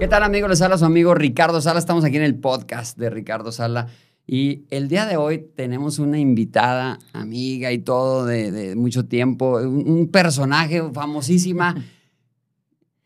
¿Qué tal amigos? Les habla su amigo Ricardo Sala. Estamos aquí en el podcast de Ricardo Sala. Y el día de hoy tenemos una invitada, amiga y todo de, de mucho tiempo, un, un personaje famosísima.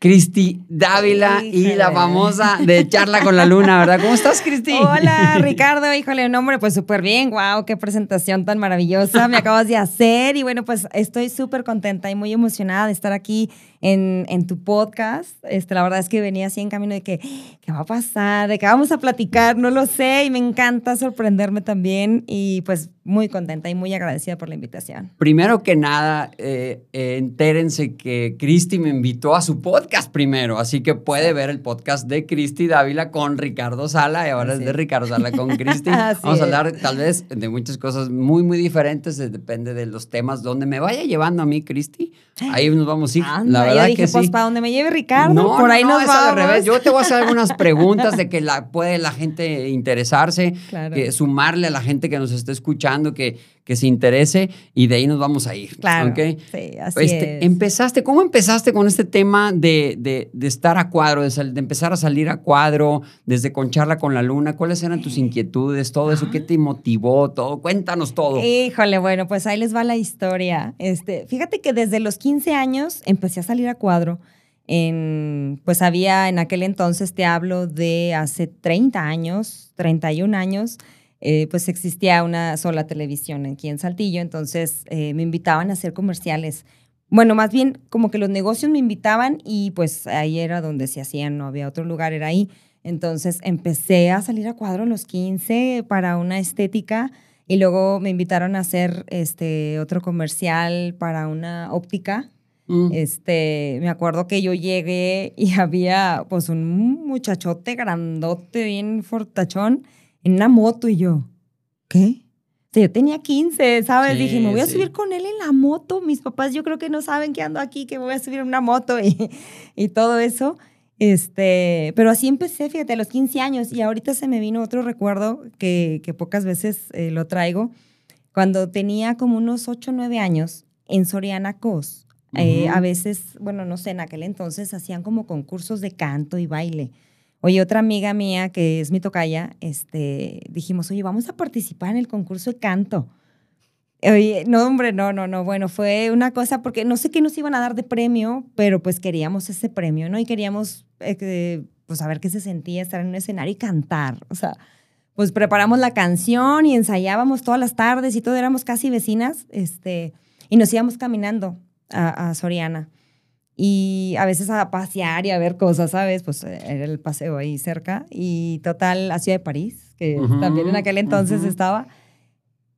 Cristi Dávila y la famosa de Charla con la Luna, ¿verdad? ¿Cómo estás, Cristi? Hola, Ricardo. Híjole, un hombre, pues súper bien. Wow, qué presentación tan maravillosa me acabas de hacer. Y bueno, pues estoy súper contenta y muy emocionada de estar aquí en, en tu podcast. Este, la verdad es que venía así en camino de que, ¿qué va a pasar? ¿De qué vamos a platicar? No lo sé y me encanta sorprenderme también. Y pues muy contenta y muy agradecida por la invitación. Primero que nada, eh, eh, entérense que Cristi me invitó a su podcast primero, así que puede ver el podcast de Cristi Dávila con Ricardo Sala y ahora Así es de. Ricardo Sala con Cristi. Vamos a hablar tal vez de muchas cosas muy, muy diferentes, eh, depende de los temas donde me vaya llevando a mí Cristi. Ahí nos vamos a ir, la yo dije, pues sí. para donde me lleve Ricardo, No, por ahí no, nos al revés. Yo te voy a hacer algunas preguntas de que la, puede la gente interesarse, Claro. que sumarle a la gente que nos esté escuchando, que, que se interese y de ahí nos vamos a ir. Claro. Sí, así Este, es. Empezaste, ¿cómo empezaste con este tema de, de- de estar a cuadro, de, sal- de empezar a salir a cuadro, desde con charla con la luna? ¿Cuáles eran tus inquietudes, todo eso? ¿Qué te motivó? Todo, cuéntanos todo. Híjole, bueno, pues ahí les va la historia. Este, fíjate que desde los 15 años empecé a salir a cuadro. En, pues había en aquel entonces, te hablo de hace 30 años, 31 años, eh, pues existía una sola televisión aquí en Saltillo, entonces eh, me invitaban a hacer comerciales. Bueno, más bien como que los negocios me invitaban y pues ahí era donde se hacían, no había otro lugar, era ahí. Entonces empecé a salir a cuadro a los 15 para una estética y luego me invitaron a hacer este otro comercial para una óptica. Mm. Este, me acuerdo que yo llegué y había pues un muchachote grandote, bien fortachón, en una moto y yo, ¿qué? O sea, yo tenía 15, ¿sabes? Sí, Dije, me voy a sí. subir con él en la moto. Mis papás yo creo que no saben que ando aquí, que me voy a subir en una moto y, y todo eso. Este, pero así empecé, fíjate, a los 15 años y ahorita se me vino otro recuerdo que, que pocas veces eh, lo traigo. Cuando tenía como unos 8 o 9 años en Soriana Cos, eh, Ujú. a veces, bueno, no sé, en aquel entonces hacían como concursos de canto y baile. Oye, otra amiga mía que es mi tocaya, este, dijimos, oye, vamos a participar en el concurso de canto. Oye, no, hombre, no, no, no. Bueno, fue una cosa porque no sé qué nos iban a dar de premio, pero pues queríamos ese premio, ¿no? Y queríamos, eh, pues, saber qué se sentía estar en un escenario y cantar. O sea, pues preparamos la canción y ensayábamos todas las tardes y todo, éramos casi vecinas, este, y nos íbamos caminando a, a Soriana. Y a veces a pasear y a ver cosas, ¿sabes? Pues eh, era el paseo ahí cerca. Y total, a Ciudad de París, que Ujú, también en aquel entonces ujú. estaba.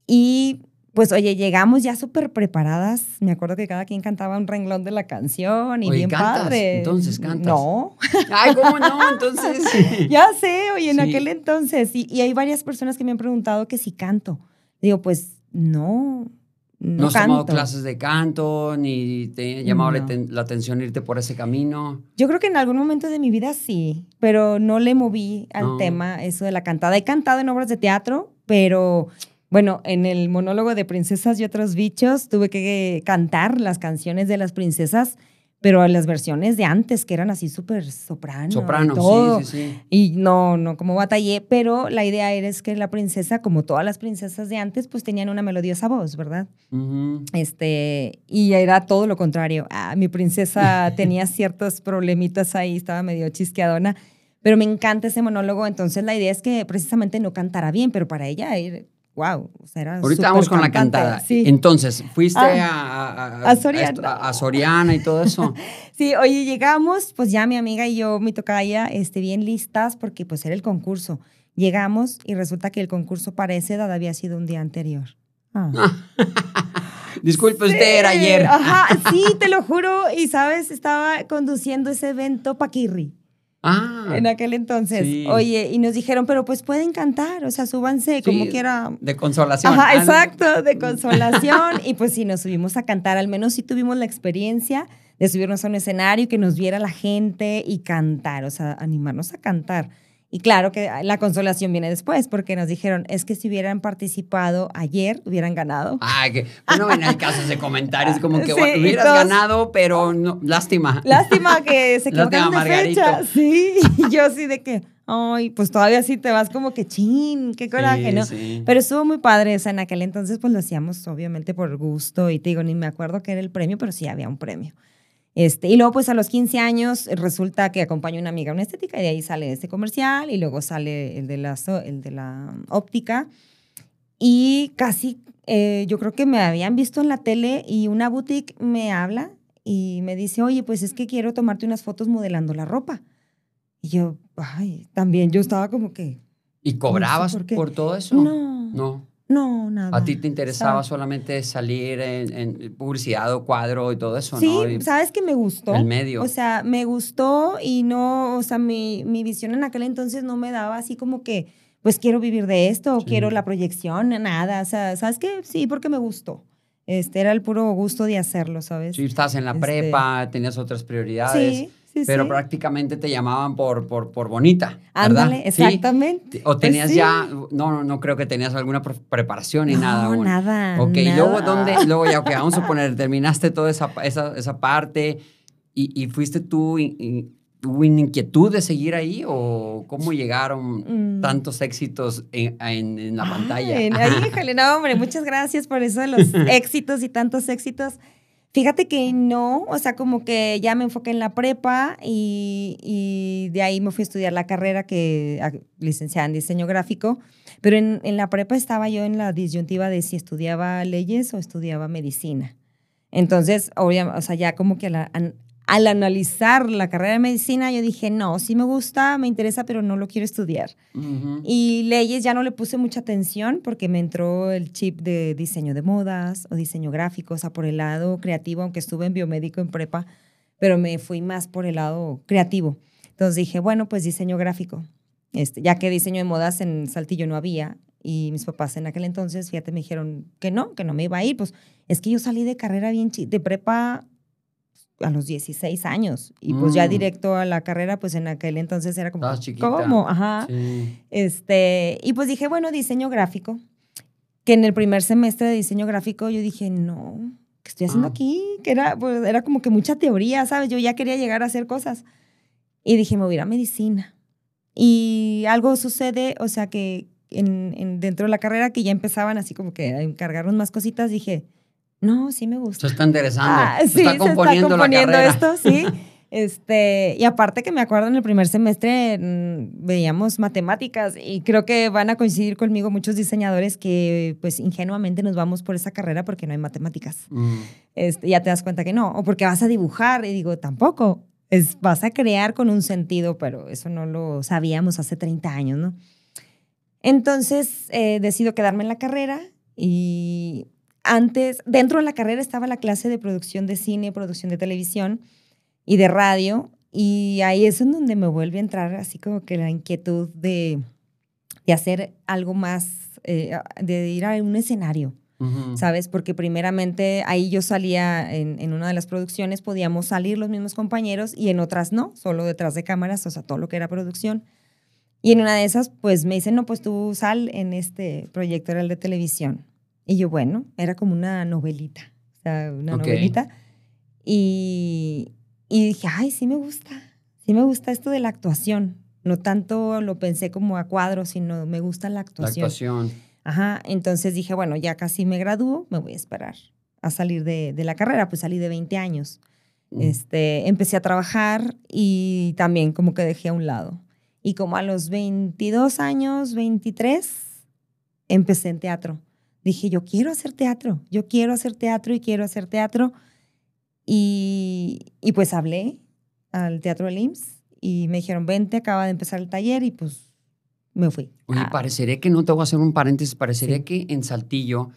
Y pues, oye, llegamos ya súper preparadas. Me acuerdo que cada quien cantaba un renglón de la canción y Oye, bien ¿cantas? padre. Entonces, ¿cantas? No, Ay, ¿cómo no? Entonces. ya sé, oye, en Sí. aquel entonces. Y, y hay varias personas que me han preguntado que si canto. Digo, pues no, no, ¿No has canto. tomado clases de canto, ni te ha llamado la No. aten- la atención irte por ese camino? Yo creo que en algún momento de mi vida sí, pero no le moví al No. tema eso de la cantada. He cantado en obras de teatro, pero bueno, en el monólogo de Princesas y otros bichos tuve que cantar las canciones de las princesas, pero a las versiones de antes, que eran así súper soprano. y Soprano, todo. sí, sí, sí. Y no, no, como batallé, pero la idea era es que la princesa, como todas las princesas de antes, pues tenían una melodiosa voz, ¿verdad? Ujú. Este, y era todo lo contrario. Ah, mi princesa tenía ciertos problemitas ahí, estaba medio chisqueadona, pero me encanta ese monólogo, entonces la idea es que precisamente no cantara bien, pero para ella, wow, o sea, era Ahorita vamos con la cantada. Sí. Entonces, fuiste Ah, a, a, a Soriana. a y todo eso. Sí, oye, llegamos, pues ya mi amiga y yo, mi tocaya, este, bien listas, porque pues era el concurso. Llegamos y resulta que el concurso para esa edad había sido un día anterior. Ah. Disculpe, Sí, usted era ayer. Ajá, sí, te lo juro. Y sabes, estaba conduciendo ese evento Paquirri Ah, en aquel entonces. sí. Oye, y nos dijeron, pero pues pueden cantar, o sea, súbanse como quiera. de consolación. Ajá, Ah, no. exacto, de consolación. y pues sí, nos subimos a cantar, al menos sí tuvimos la experiencia de subirnos a un escenario y que nos viera la gente y cantar, o sea, animarnos a cantar. Y claro que la consolación viene después, porque nos dijeron, es que si hubieran participado ayer, hubieran ganado. Ay, que bueno, ven el caso de comentarios como que Sí, bueno, hubieras todos- ganado, pero no, lástima. Lástima que se equivocaron de Margarito. fecha. Sí, y yo así de que, ay, pues todavía sí te vas como que chin, qué coraje, Sí, ¿no? sí. Pero estuvo muy padre, o sea, en aquel entonces pues lo hacíamos obviamente por gusto y te digo, ni me acuerdo que era el premio, pero sí había un premio. Este, y luego pues a los 15 años resulta que acompaño a una amiga a una estética y de ahí sale este comercial y luego sale el de la, el de la óptica y casi eh, yo creo que me habían visto en la tele y una boutique me habla y me dice, oye, pues es que quiero tomarte unas fotos modelando la ropa. Y yo, ay, también yo estaba como que, ¿Y cobrabas por por todo eso? no, No. No, nada. ¿A ti te interesaba solamente salir en, en publicidad o cuadro y todo eso, Sí, no? Y sabes que me gustó. el medio. O sea, me gustó y no, o sea, mi, mi visión en aquel entonces no me daba así como que, pues quiero vivir de esto, o Sí. quiero la proyección, nada. O sea, ¿sabes qué? Sí, porque me gustó. Este era el puro gusto de hacerlo, ¿sabes? Sí, estabas en la Este- prepa, tenías otras prioridades, sí, sí. pero sí. prácticamente te llamaban por, por, por bonita, ¿verdad? Ándale, Sí. exactamente. O tenías Pues sí. ya, no, no, no creo que tenías alguna pre- preparación ni no, nada. aún. nada. Ok, y luego, nada. ¿dónde? Luego ya, ok, vamos a suponer, terminaste toda esa, esa, esa parte y, y fuiste tú, y, y- ¿hubo inquietud de seguir ahí o cómo llegaron Mm. tantos éxitos en, en- en la pantalla? Ay, híjole, no, hombre, muchas gracias por eso de los éxitos y tantos éxitos. Fíjate que no, o sea, como que ya me enfoqué en la prepa y, y de ahí me fui a estudiar la carrera que licenciada en diseño gráfico, pero en, en la prepa estaba yo en la disyuntiva de si estudiaba leyes o estudiaba medicina. Entonces, obvia- o sea, ya como que a la- al analizar la carrera de medicina, yo dije, no, sí me gusta, me interesa, pero no lo quiero estudiar. Y leyes ya no le puse mucha atención porque me entró el chip de diseño de modas o diseño gráfico, o sea, por el lado creativo, aunque estuve en biomédico en prepa, pero me fui más por el lado creativo. Entonces dije, bueno, pues diseño gráfico, este, ya que diseño de modas en Saltillo no había y mis papás en aquel entonces, fíjate, me dijeron que no, que no me iba a ir, pues es que yo salí de carrera bien, de prepa a los 16 años y pues ya Mm. directo a la carrera, pues en aquel entonces era como. ¿cómo? Ajá. Sí. Este, y pues dije, bueno, diseño gráfico. Que en el primer semestre de diseño gráfico yo dije, no, ¿qué estoy haciendo Ah. aquí? Que era, pues, era como que mucha teoría, ¿sabes? Yo ya quería llegar a hacer cosas. Y dije, me voy a ir a medicina. Y algo sucede, o sea, que en, en- dentro de la carrera que ya empezaban así como que a encargarnos más cositas, dije, no, sí me gusta. Se está interesando. Ah, se sí, está se componiendo, está componiendo la esto, sí. Este, y aparte que me acuerdo en el primer semestre mm, veíamos matemáticas y creo que van a coincidir conmigo muchos diseñadores que pues ingenuamente nos vamos por esa carrera porque no hay matemáticas. Mm. Este, ya te das cuenta que no, o porque vas a dibujar y digo, tampoco. Es, vas a crear con un sentido, pero eso no lo sabíamos hace 30 años, ¿no? Entonces eh, decido quedarme en la carrera y antes, dentro de la carrera estaba la clase de producción de cine, producción de televisión y de radio y ahí es en donde me vuelve a entrar así como que la inquietud de, de hacer algo más, eh, de ir a un escenario. Ujú. ¿sabes? Porque primeramente ahí yo salía en, en una de las producciones, podíamos salir los mismos compañeros y en otras no, solo detrás de cámaras, o sea, todo lo que era producción. Y en una de esas, pues me dicen, no, pues tú sal en este proyecto, era el de televisión. Y yo, bueno, era como una novelita, o sea, una novelita. Y, y dije, ay, sí me gusta, sí me gusta esto de la actuación. No tanto lo pensé como a cuadro, sino me gusta la La actuación. actuación. Ajá, entonces dije, bueno, ya casi me gradúo, me voy a esperar a salir de, de la carrera, pues salí de 20 años. Mm. Este, empecé a trabajar y también como que dejé a un lado. Y como a los 22 años, 23, empecé en teatro. Dije, yo quiero hacer teatro, yo quiero hacer teatro y quiero hacer teatro. Y, y pues hablé al Teatro del IMSS y me dijeron, vente, acaba de empezar el taller y pues me fui. Oye, Ah, parecería que no te voy a hacer un paréntesis, parecería Sí. que en Saltillo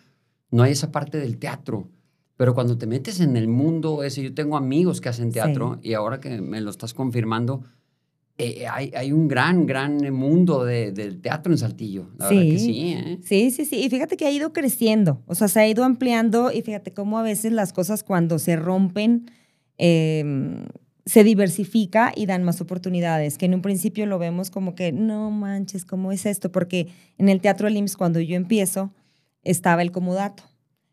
no hay esa parte del teatro. Pero cuando te metes en el mundo ese, yo tengo amigos que hacen teatro y ahora que me lo estás confirmando, eh, hay, hay un gran, gran mundo de- del teatro en Saltillo. La verdad que Sí. sí, ¿eh? Sí, sí, sí. Y fíjate que ha ido creciendo, o sea, se ha ido ampliando y fíjate cómo a veces las cosas cuando se rompen, eh, se diversifica y dan más oportunidades, que en un principio lo vemos como que, no manches, ¿cómo es esto? Porque en el Teatro LIMS, cuando yo empiezo, estaba el comodato.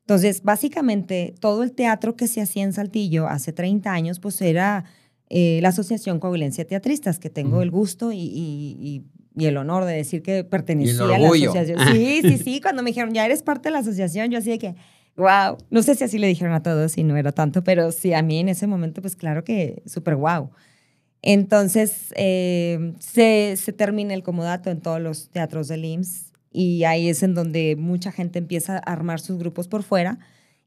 Entonces, básicamente, todo el teatro que se hacía en Saltillo hace 30 años, pues era eh, la Asociación Coahuilencia Teatristas, que tengo el gusto y, y, y, el honor de decir que pertenecía a la asociación. Sí, sí, sí, cuando me dijeron, ya eres parte de la asociación, yo así de que, wow, no sé si así le dijeron a todos y no era tanto, pero sí, a mí en ese momento, pues claro que súper wow. Entonces, eh, se, se, termina el comodato en todos los teatros del IMSS y ahí es en donde mucha gente empieza a armar sus grupos por fuera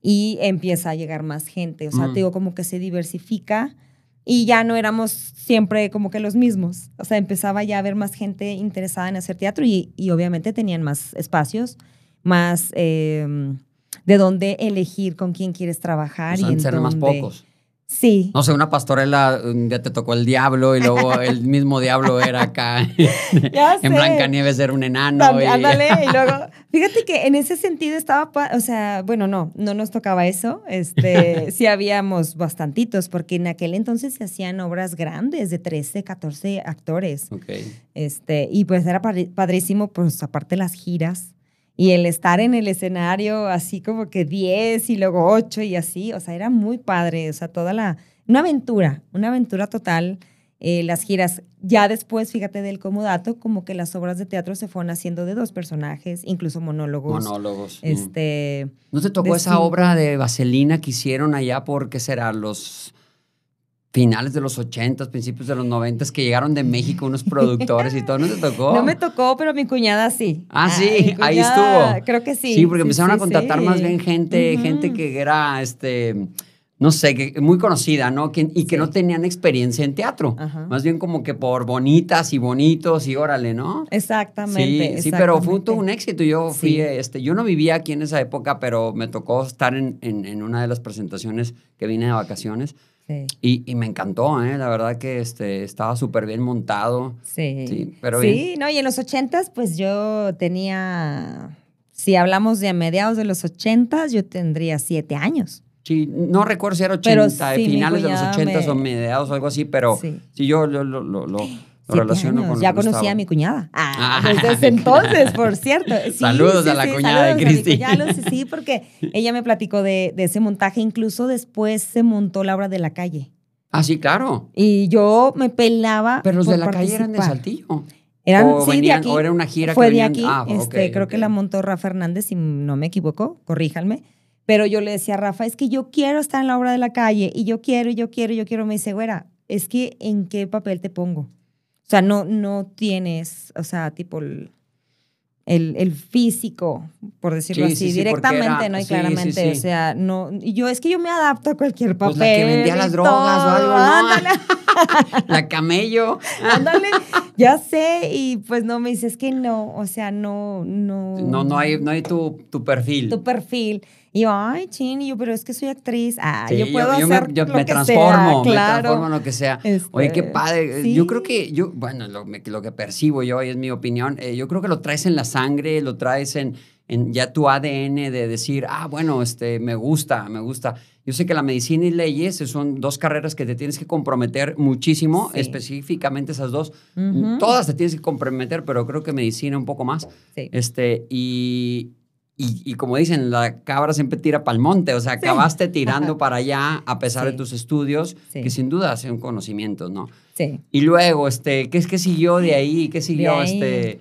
y empieza a llegar más gente. O sea, te mm. digo, como que se diversifica y ya no éramos siempre como que los mismos. O sea, empezaba ya a haber más gente interesada en hacer teatro y, y obviamente tenían más espacios, más... Eh, de dónde elegir con quién quieres trabajar. y en ser más pocos. Sí. No sé, una pastorela, ya te tocó el diablo y luego el mismo diablo era acá. ya en Blancanieves era un enano. y... Ándale, y luego, fíjate que en ese sentido estaba, o sea, bueno, no, no nos tocaba eso. Este, sí habíamos bastantitos, porque en aquel entonces se hacían obras grandes de 13, 14 actores. Ok. Este, y pues era padrísimo, pues aparte las giras y el estar en el escenario así como que 10 y luego 8 y así, o sea, era muy padre, o sea, toda la, una aventura, una aventura total. Eh, las giras, ya después, fíjate del comodato, como que las obras de teatro se fueron haciendo de dos personajes, incluso monólogos. Monólogos. Este, ¿No te tocó esa obra de Vaselina que hicieron allá por, qué será, los finales de los 80, principios de los 90 que llegaron de México unos productores y todo, ¿no te tocó? No me tocó, pero mi cuñada sí. Ah, sí, ahí estuvo. Creo que sí. Sí, porque empezaron a contratar más bien gente, gente que era, este, no sé, que, muy conocida, ¿no? y que no tenían experiencia en teatro. Más bien como que por bonitas y bonitos y órale, ¿no? Exactamente. Sí, sí, pero fue todo un éxito. Yo fui, este, yo no vivía aquí en esa época, pero me tocó estar en, en, en una de las presentaciones que vine de vacaciones. Y, me encantó, ¿eh? La verdad que este, estaba súper bien montado. Sí. Sí, pero sí no, y en los ochentas, pues yo tenía, si hablamos de mediados de los ochentas, yo tendría siete años. Sí, no recuerdo si era 80, finales de los ochentas o mediados o algo así, pero sí, yo lo, lo, lo, lo relaciono con Ya conocí a mi cuñada. Ah, ah. desde entonces, por cierto. saludos a la cuñada de Cristi. Sí, porque ella me platicó de, de, ese montaje. Incluso después se montó la obra de la calle. Ah, sí, claro. Y yo me pelaba. Pero los de la calle eran de Saltillo. Eran, o, sí, de aquí. o era una gira Fue que de aquí. Ah, este, creo que la montó Rafa Hernández, si no me equivoco, corríjanme. Pero yo le decía a Rafa, es que yo quiero estar en la obra de la calle y yo quiero, y yo quiero, y yo quiero. Me dice, güera, es que ¿en qué papel te pongo? O sea, no, no tienes, o sea, tipo el, el, físico, por decirlo así, directamente, ¿no? Y claramente, o sea, no, yo es que yo me adapto a cualquier papel. Pues la que vendía las drogas o algo, ¿no? la camello. Ándale, ya sé, y pues no, me dices que no, o sea, no, no. No, no hay, no hay tu, tu perfil. Tu perfil. Y yo, ay, chin, y yo, pero es que soy actriz. Ah, yo puedo hacer me, yo me transformo, me transformo en lo que sea. Oye, qué este, padre. Yo creo que, yo, bueno, lo, lo que percibo yo, y es mi opinión, eh, yo creo que lo traes en la sangre, lo traes en, en ya tu ADN de decir, ah, bueno, este, me gusta, me gusta. Yo sé que la medicina y leyes son dos carreras que te tienes que comprometer muchísimo, específicamente esas dos. Todas te tienes que comprometer, pero creo que medicina un poco más. Este, y, y, como dicen, la cabra siempre tira para el monte, o sea, acabaste tirando para allá a pesar de tus estudios, que sin duda un conocimiento, ¿no? Sí. Y luego, este, ¿qué es que siguió de ahí? ¿Qué siguió? Este,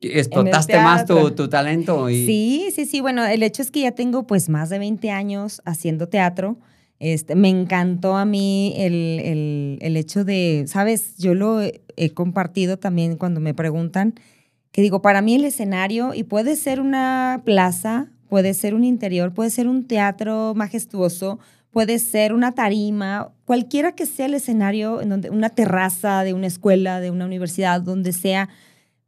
explotaste más tu, tu talento. Y... Sí, sí, sí. Bueno, el hecho es que ya tengo pues más de 20 años haciendo teatro. Este, me encantó a mí el, el, el hecho de, sabes, yo lo he compartido también cuando me preguntan que digo, para mí el escenario, y puede ser una plaza, puede ser un interior, puede ser un teatro majestuoso, puede ser una tarima, cualquiera que sea el escenario, en donde, una terraza de una escuela, de una universidad, donde sea.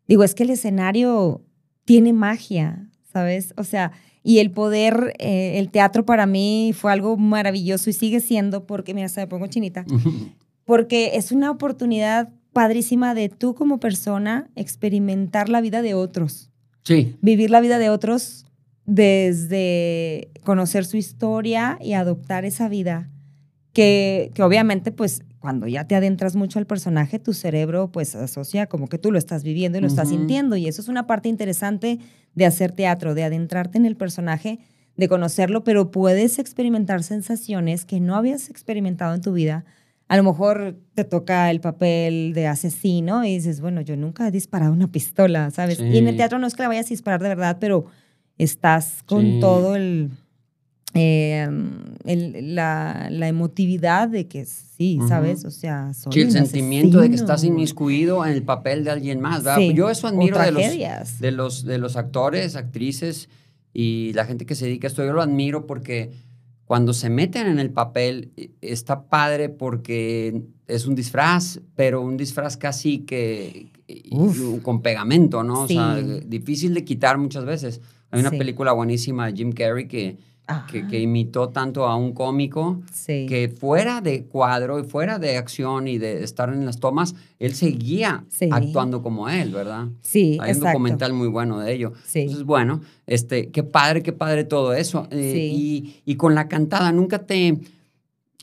Digo, es que el escenario tiene magia, ¿sabes? O sea, y el poder, eh, el teatro para mí fue algo maravilloso y sigue siendo, porque, mira, se me pongo chinita, porque es una oportunidad padrísima de tú como persona experimentar la vida de otros. Sí. Vivir la vida de otros desde conocer su historia y adoptar esa vida que, que obviamente pues cuando ya te adentras mucho al personaje, tu cerebro pues asocia como que tú lo estás viviendo y lo estás sintiendo. Y eso es una parte interesante de hacer teatro, de adentrarte en el personaje, de conocerlo, pero puedes experimentar sensaciones que no habías experimentado en tu vida. A lo mejor te toca el papel de asesino y dices, bueno, yo nunca he disparado una pistola, ¿sabes? Y en el teatro no es que la vayas a disparar de verdad, pero estás con Sí. todo el, eh, el- la, la emotividad de que sí. ¿sabes? O sea, soy Sí, el sentimiento de que estás inmiscuido en el papel de alguien más. ¿verdad? Sí, Yo eso admiro de los, de, los, de los actores, actrices y la gente que se dedica a esto. Yo lo admiro porque cuando se meten en el papel eh, está padre porque es un disfraz, pero un disfraz casi que Uf. con pegamento, ¿no? O sea, difícil de quitar muchas veces. Hay una Sí. película buenísima de Jim Carrey que, que, imitó tanto a un cómico Sí. que fuera de cuadro y fuera de acción y de estar en las tomas, él seguía Sí. actuando como él, ¿verdad? sí, Hay un documental muy bueno de ello. Sí. Entonces, bueno, este, qué padre, qué padre todo eso. Eh, y, y con la cantada, nunca te...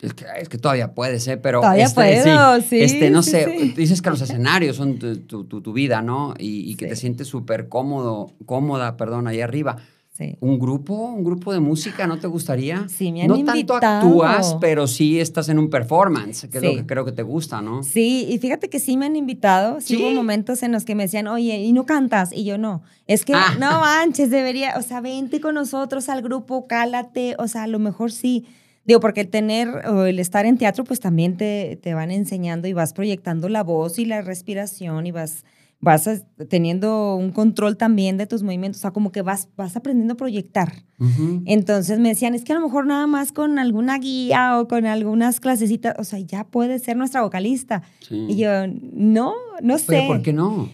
Es que, es que todavía puedes, ¿eh? Pero Todavía este, puedo, sí, Este, no sé, dices que los escenarios son tu, tu- tu- tu vida, ¿no? Y, y que te sientes súper cómodo, cómoda, perdón, ahí arriba. Sí. ¿Un grupo? ¿Un grupo de música no te gustaría? Sí, me han no tanto actúas, pero sí estás en un performance, que es lo que creo que te gusta, ¿no? Sí, y fíjate que sí me han invitado. Sí, ¿Sí? hubo momentos en los que me decían, oye, ¿y no cantas? Y yo no. Es que Ah. no manches, debería, o sea, vente con nosotros al grupo, cálate. O sea, a lo mejor sí. Digo, porque el tener o el estar en teatro, pues también te, te van enseñando y vas proyectando la voz y la respiración y vas, vas a- teniendo un control también de tus movimientos. O sea, como que vas, vas aprendiendo a proyectar. Entonces me decían, es que a lo mejor nada más con alguna guía o con algunas clasecitas, o sea, ya puede ser nuestra vocalista. Sí. Y yo, no, no sé. Pero ¿por qué no?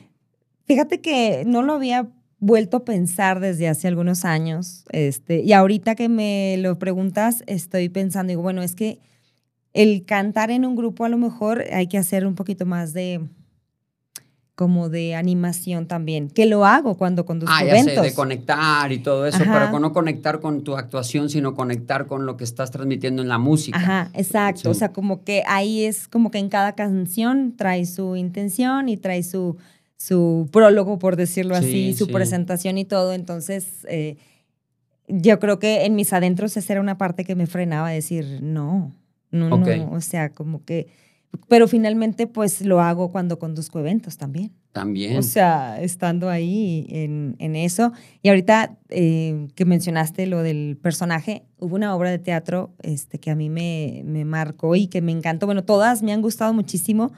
Fíjate que no lo había vuelto a pensar desde hace algunos años. Este, y ahorita que me lo preguntas, estoy pensando, digo, bueno, es que el cantar en un grupo a lo mejor hay que hacer un poquito más de como de animación también, que lo hago cuando conduzco Ah, ya sé, eventos. de conectar y todo eso, Ajá. pero con no conectar con tu actuación, sino conectar con lo que estás transmitiendo en la música. Ajá, exacto. Sí. O sea, como que ahí es como que en cada canción trae su intención y trae su, su prólogo, por decirlo Sí, así, su sí. presentación y todo. Entonces, eh, yo creo que en mis adentros esa era una parte que me frenaba a decir, no, no, no. O sea, como que... Pero finalmente, pues lo hago cuando conduzco eventos también. También. O sea, estando ahí en, en eso. Y ahorita eh, que mencionaste lo del personaje, hubo una obra de teatro este, que a mí me, me marcó y que me encantó. Bueno, todas me han gustado muchísimo,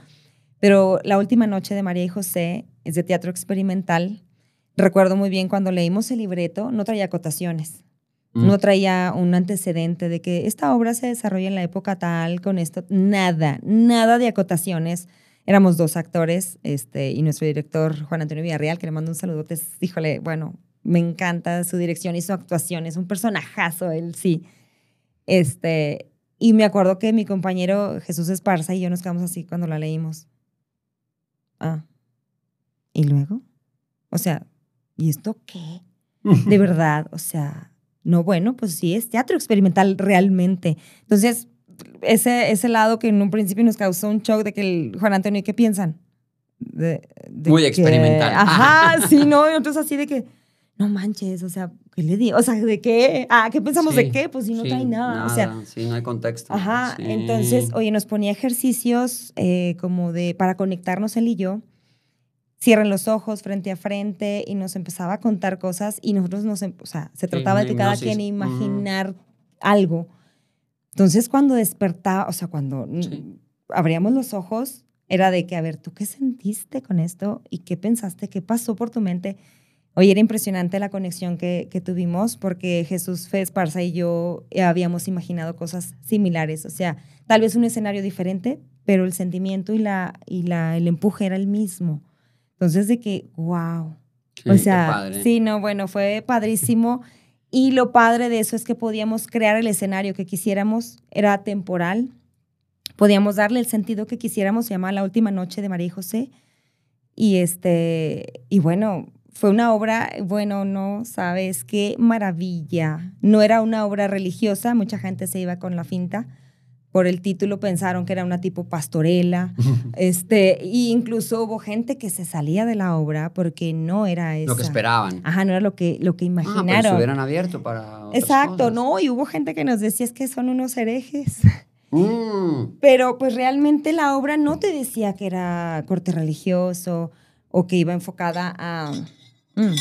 pero La Última Noche de María y José es de teatro experimental. Recuerdo muy bien cuando leímos el libreto, no traía acotaciones. Mm. No traía un antecedente de que esta obra se desarrolla en la época tal, con esto, nada, nada de acotaciones. Éramos dos actores este, y nuestro director Juan Antonio Villarreal, que le mando un saludote, híjole, bueno, me encanta su dirección y su actuación, es un personajazo, él sí. Este, y me acuerdo que mi compañero Jesús Esparza y yo nos quedamos así cuando la leímos. Ah, ¿y luego? O sea, ¿y esto qué? De verdad, o sea, no, bueno, pues sí, es teatro experimental realmente. Entonces, ese, ese lado que en un principio nos causó un shock de que el Juan Antonio, ¿qué piensan? De- de Muy que- experimental. Ajá, sí, no, y nosotros así de que, no manches, o sea, ¿qué le digo? O sea, ¿de qué? Ah, ¿qué pensamos Sí, de qué? Pues si no sí, trae nada. O sea, sí, no hay contexto. Ajá, Sí. entonces, oye, nos ponía ejercicios eh, como de, para conectarnos él y yo. Cierren los ojos frente a frente y nos empezaba a contar cosas y nosotros nos, em- o sea, se trataba una de que cada quien imaginar algo. Entonces, cuando despertaba, o sea, cuando mm, Sí. abríamos los ojos, era de que, a ver, ¿tú qué sentiste con esto? ¿Y qué pensaste? ¿Qué pasó por tu mente? Oye, era impresionante la conexión que, que tuvimos porque Jesús Fe Esparza y yo habíamos imaginado cosas similares. O sea, tal vez un escenario diferente, pero el sentimiento y, la, y la, el empuje era el mismo. Entonces, de que, wow. Sí, o sea, padre. sí, no, bueno, fue padrísimo. Y lo padre de eso es que podíamos crear el escenario que quisiéramos, era temporal. Podíamos darle el sentido que quisiéramos, se llama La Última Noche de María y José. Y, este, y bueno, fue una obra, bueno, no sabes qué maravilla. No era una obra religiosa, mucha gente se iba con la finta, por el título pensaron que era una tipo pastorela, este, e incluso hubo gente que se salía de la obra porque no era eso. Lo que esperaban. Ajá, no era lo que, lo que Ah, imaginaron. pero se hubieran abierto para otras Exacto, cosas. no, y hubo gente que nos decía es que son unos herejes. Mm, Pero pues realmente la obra no te decía que era corte religioso o que iba enfocada a, mm,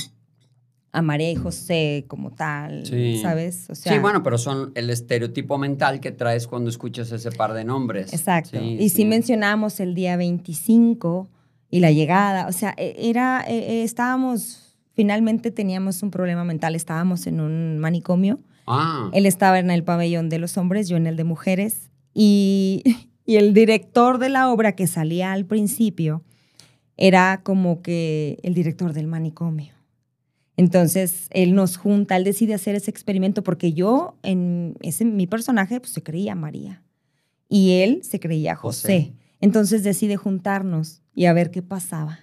a María y José como tal, Sí. ¿sabes? O sea, sí, bueno, pero son el estereotipo mental que traes cuando escuchas ese par de nombres. Exacto. Sí, y sí. sí. mencionamos el día 25 y la llegada, o sea, e- era, e- e- estábamos, finalmente teníamos un problema mental, estábamos en un manicomio. Ah, Él estaba en el pabellón de los hombres, yo en el de mujeres. Y, y el director de la obra que salía al principio era como que el director del manicomio. Entonces, él nos junta, él decide hacer ese experimento porque yo, en ese, mi personaje, pues se creía María y él se creía José. José. Entonces decide juntarnos y a ver qué pasaba.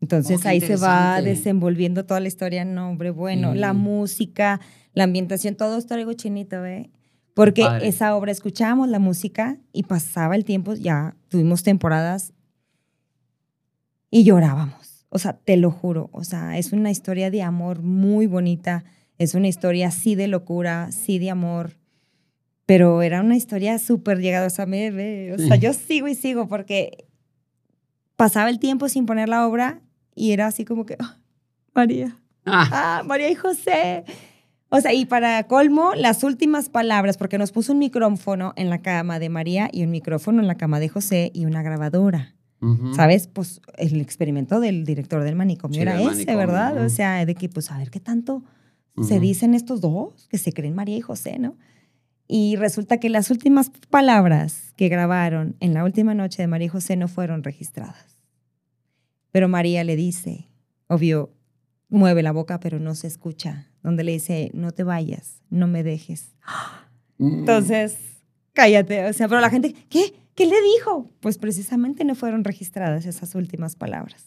Entonces Oh, qué ahí se va desenvolviendo toda la historia. No, hombre, bueno, la música, la ambientación, todo esto algo chinito, ¿eh? Porque padre. esa obra escuchábamos la música y pasaba el tiempo, ya tuvimos temporadas y llorábamos. O sea, te lo juro. O sea, es una historia de amor muy bonita. Es una historia sí de locura, sí de amor. Pero era una historia súper llegada. O sea, me, me- o sea, yo sigo y sigo porque pasaba el tiempo sin poner la obra y era así como que, "Ah, María, ah, ah, María y José. O sea, y para colmo, las últimas palabras, porque nos puso un micrófono en la cama de María y un micrófono en la cama de José y una grabadora. ¿Sabes? Pues el experimento del director del manicomio Sí, era ese, manicomio, ¿verdad? O sea, de que, pues, a ver qué tanto se dicen estos dos, que se creen María y José, ¿no? Y resulta que las últimas palabras que grabaron en la última noche de María y José no fueron registradas. Pero María le dice, obvio, mueve la boca, pero no se escucha, donde le dice, no te vayas, no me dejes. Mm. Entonces, cállate. O sea, pero la gente, ¿qué? ¿Qué le dijo? Pues precisamente no fueron registradas esas últimas palabras.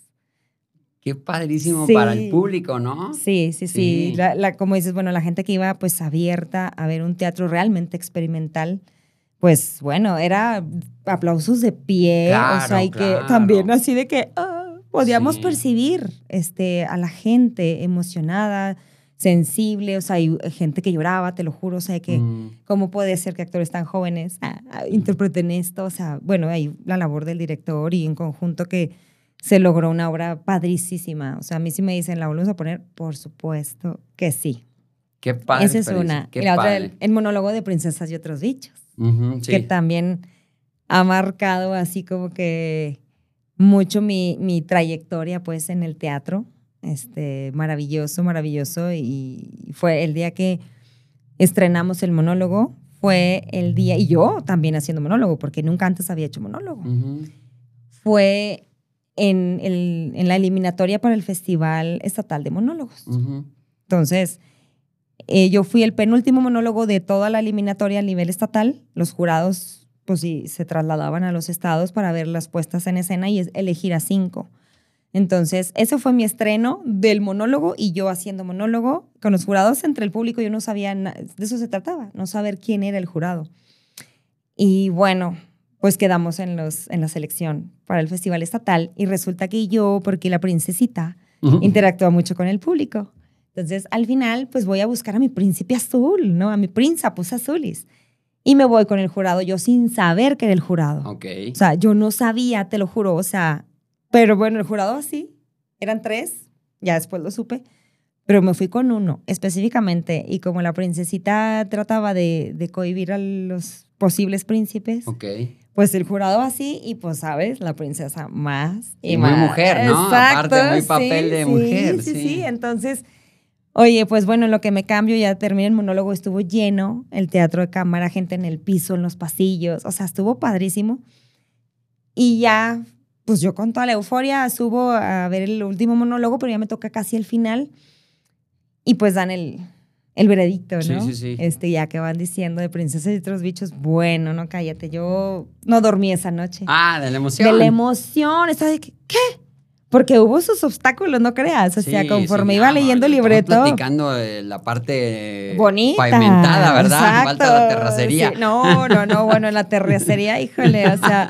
Qué padrísimo Sí. para el público, ¿no? Sí, sí, sí. Sí. La, la- como dices, bueno, la gente que iba pues abierta a ver un teatro realmente experimental, pues bueno, era aplausos de pie, o Claro, sea, y que claro. también así de que ah, podíamos Sí. percibir este, a la gente emocionada, sensible, o sea, hay gente que lloraba, te lo juro, o sea, que Mm. cómo puede ser que actores tan jóvenes ah, ah, interpreten esto, o sea, bueno, hay la labor del director y en conjunto que se logró una obra padricísima. O sea, a mí sí me dicen, ¿la volvemos a poner? Por supuesto que sí. Qué padre. Esa es una. Qué y la otra, padre. el, el monólogo de Princesas y otros bichos, sí. que también ha marcado así como que mucho mi, mi trayectoria pues en el teatro. Este, maravilloso, maravilloso. Y fue el día que estrenamos el monólogo, fue el día, y yo también haciendo monólogo, porque nunca antes había hecho monólogo fue en, el- en la eliminatoria para el Festival Estatal de Monólogos. Entonces, eh, yo fui el penúltimo monólogo de toda la eliminatoria a nivel estatal. Los jurados, pues sí, se trasladaban a los estados para ver las puestas en escena y elegir a cinco. Entonces, ese fue mi estreno del monólogo y yo haciendo monólogo con los jurados entre el público. Yo no sabía, de eso se trataba, no saber quién era el jurado. Y bueno, pues quedamos en, los, en la selección para el festival estatal y resulta que yo, porque la princesita, Ujú. interactúa mucho con el público. Entonces, al final, pues voy a buscar a mi príncipe azul, ¿no? A mi príncipus azulis. Y me voy con el jurado, yo sin saber que era el jurado. Ok. O sea, yo no sabía, te lo juro, o sea, pero bueno, el jurado así, eran tres, ya después lo supe, pero me fui con uno específicamente y como la princesita trataba de, de cohibir a los posibles príncipes, Ok. pues el jurado así y pues, ¿sabes? La princesa más y, Y muy más. mujer, ¿no? Aparte, muy papel de sí, mujer, Sí, sí, sí. sí. Entonces, oye, pues bueno, en lo que me cambio, ya terminé el monólogo, estuvo lleno, el teatro de cámara, gente en el piso, en los pasillos, o sea, estuvo padrísimo. Y ya, pues yo con toda la euforia subo a ver el último monólogo, pero ya me toca casi el final. Y pues dan el, el veredicto, ¿no? Sí, sí, sí. Este, ya que van diciendo de princesas y otros bichos, bueno, no cállate, yo no dormí esa noche. Ah, de la emoción. De la emoción, estaba de que, ¿qué? Porque hubo sus obstáculos, no creas. O sea, Sí, conforme sí, iba no, leyendo el libreto. platicando de la parte Bonita. pavimentada, ¿verdad? Exacto, Falta la terracería. sí. No, no, no, bueno, la terracería, híjole, o sea,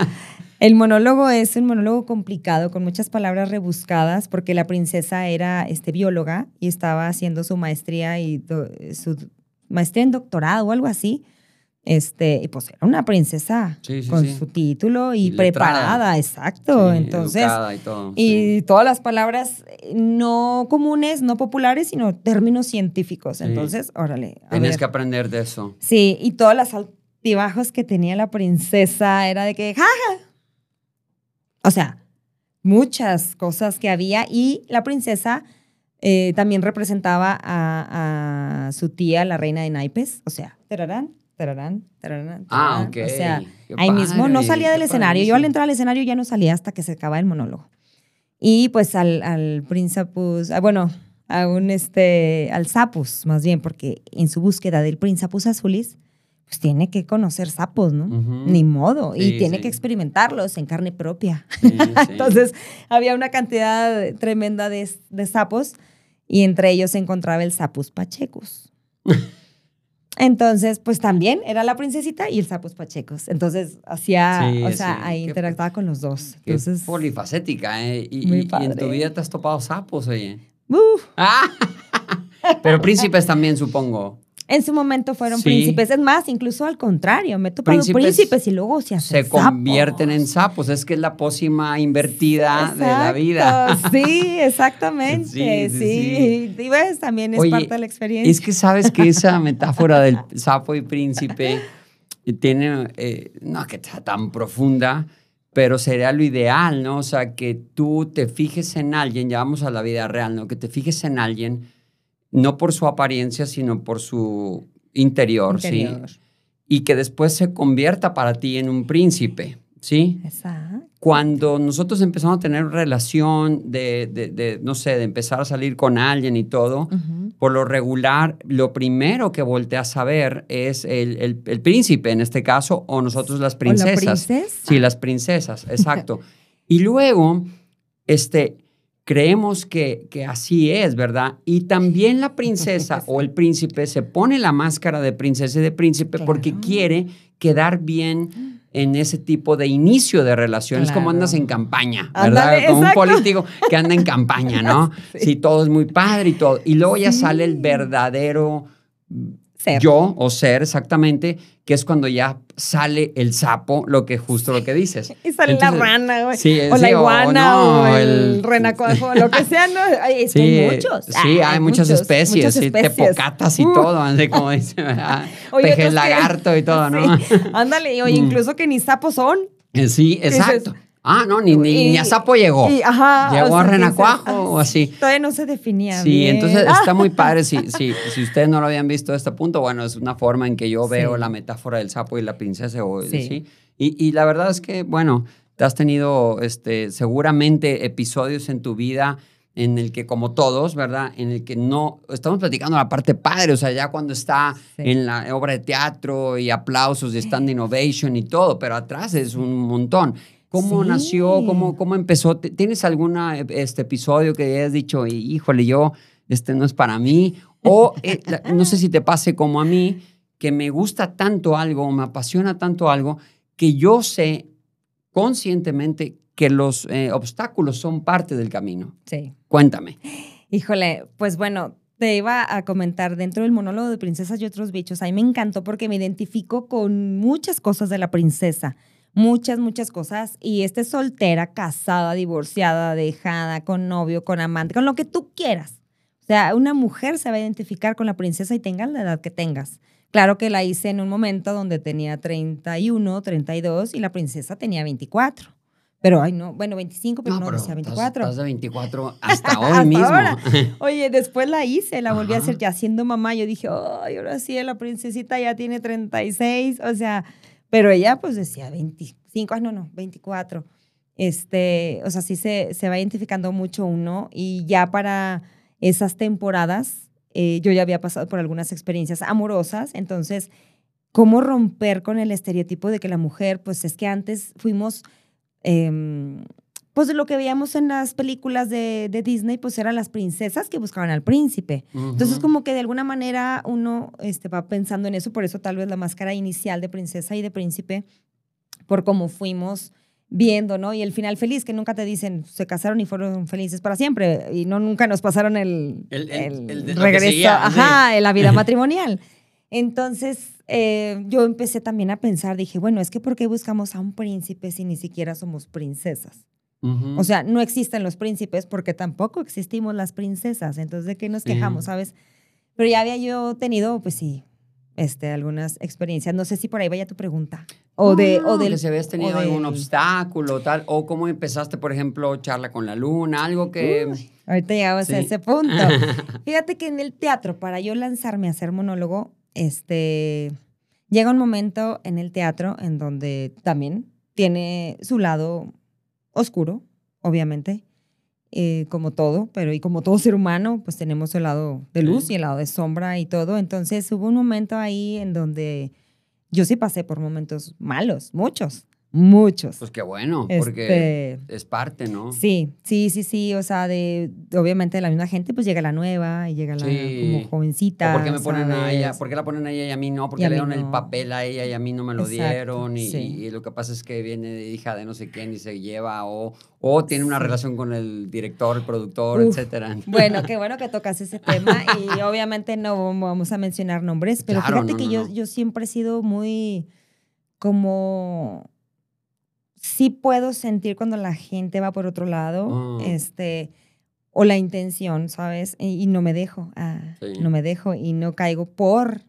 el monólogo es un monólogo complicado, con muchas palabras rebuscadas, porque la princesa era este, bióloga y estaba haciendo su maestría y do- su maestría en doctorado o algo así. Este, y pues era una princesa Sí, sí, con sí. su título y, Y letrada. preparada, exacto. Entonces, y todo. y sí. todas las palabras eh, no comunes, no populares, sino términos científicos. Entonces, órale. Tienes ver. que aprender de eso. Sí, y todas las altibajos que tenía la princesa era de que, jaja. O sea, muchas cosas que había y la princesa eh, también representaba a, a su tía, la reina de naipes. O sea, tararán, tararán, tararán. Ah, ok. O sea, Qué ahí mismo no salía del qué escenario. Yo al entrar al escenario ya no salía hasta que se acababa el monólogo. Y pues al, al Príncipus, ah, bueno, a un este, al Sapus, más bien, porque en su búsqueda del Príncipus Azulis, pues tiene que conocer sapos, ¿no? Ni modo. y tiene sí. que experimentarlos en carne propia. Sí. Entonces, había una cantidad tremenda de, de sapos y entre ellos se encontraba el Sapus Pachecus. Entonces, pues también era la princesita y el Sapus Pachecus. Entonces, hacía, o sea, ahí Qué- interactuaba con los dos. Entonces, polifacética, ¿eh? Y, Muy y- y en tu vida te has topado sapos, oye. uf, Ah, pero príncipes también, supongo. En su momento fueron Sí. príncipes. Es más, incluso al contrario, me he topado Príncipes príncipes, y luego se hacen Se convierten en sapos. Es que es la pócima invertida de la vida. Sí, exactamente. Sí, Sí, sí, Y ves, también es Oye, parte de la experiencia. Es que sabes que esa metáfora del sapo y príncipe tiene, eh, no que sea tan profunda, pero sería lo ideal, ¿no? O sea, que tú te fijes en alguien, ya vamos a la vida real, ¿no? Que te fijes en alguien, no por su apariencia, sino por su interior, Interior. ¿sí? Y que después se convierta para ti en un príncipe, ¿sí? Exacto. cuando nosotros empezamos a tener relación de, de- de, no sé, de empezar a salir con alguien y todo, por lo regular, lo primero que volteas a ver es el, el- el príncipe, en este caso, o nosotros las ¿O la princesas. princesa? Sí, las princesas, exacto. y luego, este, creemos que, que así es, ¿verdad? Y también la princesa o el príncipe se pone la máscara de princesa y de príncipe porque quiere quedar bien en ese tipo de inicio de relaciones, como Claro. andas en campaña, ¿verdad? Como exacto. un político que anda en campaña, ¿no? Sí. sí. todo es muy padre y todo. Y luego ya Sí. sale el verdadero Ser. yo o ser exactamente, que es cuando ya sale el sapo, lo que justo lo que dices. Y sale Entonces, la rana, güey. sí, o sí, la iguana, o, no, el, el- renacuajo, lo que sea, ¿no? Sí, hay muchos. sí, Ah, hay muchas muchos, especies, muchas sí, especies. tepocatas y Uh, todo, así como dice, ¿verdad? Oye, que- lagarto y todo, ¿no? Sí, Ándale, y oye, Mm. incluso que ni sapos son. Eh, Sí, exacto. Ah, no, ni, ni, Y- ni a sapo llegó. y, ajá, Llegó o a sea, renacuajo o ah, así. Todavía no se definía Sí, bien. entonces está muy padre. Si, si, si ustedes no lo habían visto a este punto, bueno, es una forma en que yo veo Sí. la metáfora del sapo y la princesa. O, Sí. ¿sí? Y, y la verdad es que, bueno, te has tenido este, seguramente episodios en tu vida en el que, como todos, ¿verdad? En el que no, estamos platicando la parte padre, o sea, ya cuando está Sí. en la obra de teatro y aplausos y stand innovation y todo, pero atrás es un montón. ¿Cómo Sí. nació? ¿Cómo, ¿Cómo empezó? ¿T- ¿Tienes algún este episodio que hayas dicho, híjole, yo, este no es para mí? O eh, la- no sé si te pase como a mí, que me gusta tanto algo, me apasiona tanto algo, que yo sé conscientemente que los eh, obstáculos son parte del camino. Sí. Cuéntame. Híjole, pues bueno, te iba a comentar dentro del monólogo de princesas y otros bichos. A mí me encantó porque me identifico con muchas cosas de la princesa. Muchas, muchas cosas. Y esté soltera, casada, divorciada, dejada, con novio, con amante, con lo que tú quieras. O sea, una mujer se va a identificar con la princesa y tengas la edad que tengas. Claro que la hice en un momento donde tenía 31, 32 y la princesa tenía 24. Pero, ay, no, bueno, 25, pero no, pero decía estás- 24. Estás, de 24 hasta hoy Hasta mismo. ahora. Oye, después la hice, la volví a hacer ya siendo mamá. Yo dije, ay, ahora sí, la princesita ya tiene 36. O sea, pero ella pues decía 25, ah, no, no, 24. Este, o sea, sí se, se va identificando mucho uno y ya para esas temporadas eh, yo ya había pasado por algunas experiencias amorosas, entonces, ¿cómo romper con el estereotipo de que la mujer, pues es que antes fuimos em, pues lo que veíamos en las películas de, de Disney, pues eran las princesas que buscaban al príncipe. Entonces, como que de alguna manera uno este, va pensando en eso, por eso tal vez la máscara inicial de princesa y de príncipe, por cómo fuimos viendo, ¿no? Y el final feliz, que nunca te dicen, se casaron y fueron felices para siempre, y no nunca nos pasaron el, El- el- el el de lo que regreso, seguía, ajá, en la vida matrimonial. Entonces, eh, yo empecé también a pensar, dije, bueno, es que ¿por qué buscamos a un príncipe si ni siquiera somos princesas? Ujú. O sea, no existen los príncipes porque tampoco existimos las princesas. Entonces, ¿de qué nos quejamos, sabes? Pero ya había yo tenido, pues sí, este, algunas experiencias. No sé si por ahí vaya tu pregunta. O de, No, o del, que si habías tenido algún del- obstáculo tal o cómo empezaste por ejemplo charla con la luna algo que Ahorita llegamos a Sí. ese punto. Fíjate que en el teatro, para yo lanzarme a hacer monólogo, este, llega un momento en el teatro en donde también tiene su lado oscuro, obviamente, eh, como todo, pero y como todo ser humano, pues tenemos el lado de luz Sí. y el lado de sombra y todo. Entonces hubo un momento ahí en donde yo sí pasé por momentos malos, muchos, muchos. pues qué bueno porque Este, es parte no Sí, sí, sí, sí. O sea, de, obviamente de la misma gente, pues llega la nueva y llega la Sí. como jovencita. ¿O por qué me ponen a ella? ¿Por qué la ponen a ella y a mí no? ¿Por Y qué a le dieron el papel a ella y a mí no me lo Exacto, dieron? Y, sí. y lo que pasa es que viene de hija de no sé quién y se lleva o, o tiene una Sí. relación con el director, el productor, Uf. etcétera. Bueno, qué bueno que tocas ese tema y obviamente no vamos a mencionar nombres, pero Claro, fíjate no, que yo, yo siempre he sido muy como sí puedo sentir cuando la gente va por otro lado, Mm. este o la intención, ¿sabes? Y, y no me dejo, ah, Sí. no me dejo y no caigo por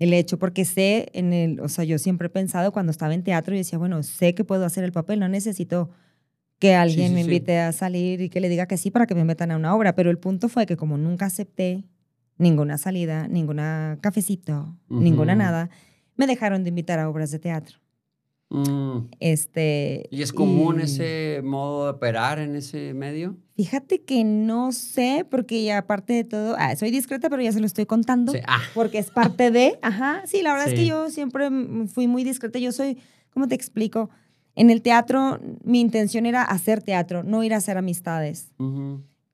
el hecho, porque sé en el, o sea, yo siempre he pensado cuando estaba en teatro y decía, bueno, sé que puedo hacer el papel, no necesito que alguien sí, me invite a salir y que le diga que sí para que me metan a una obra, pero el punto fue que como nunca acepté ninguna salida, ninguna cafecito, ninguna nada, me dejaron de invitar a obras de teatro. Mm. Este, ¿Y es común y ese modo de operar en ese medio? Fíjate que no sé, porque aparte de todo, ah, soy discreta, pero ya se lo estoy contando. Sí. Ah, porque es parte de, ajá, sí, la verdad es que yo siempre fui muy discreta, yo soy, ¿cómo te explico? En el teatro, mi intención era hacer teatro, no ir a hacer amistades,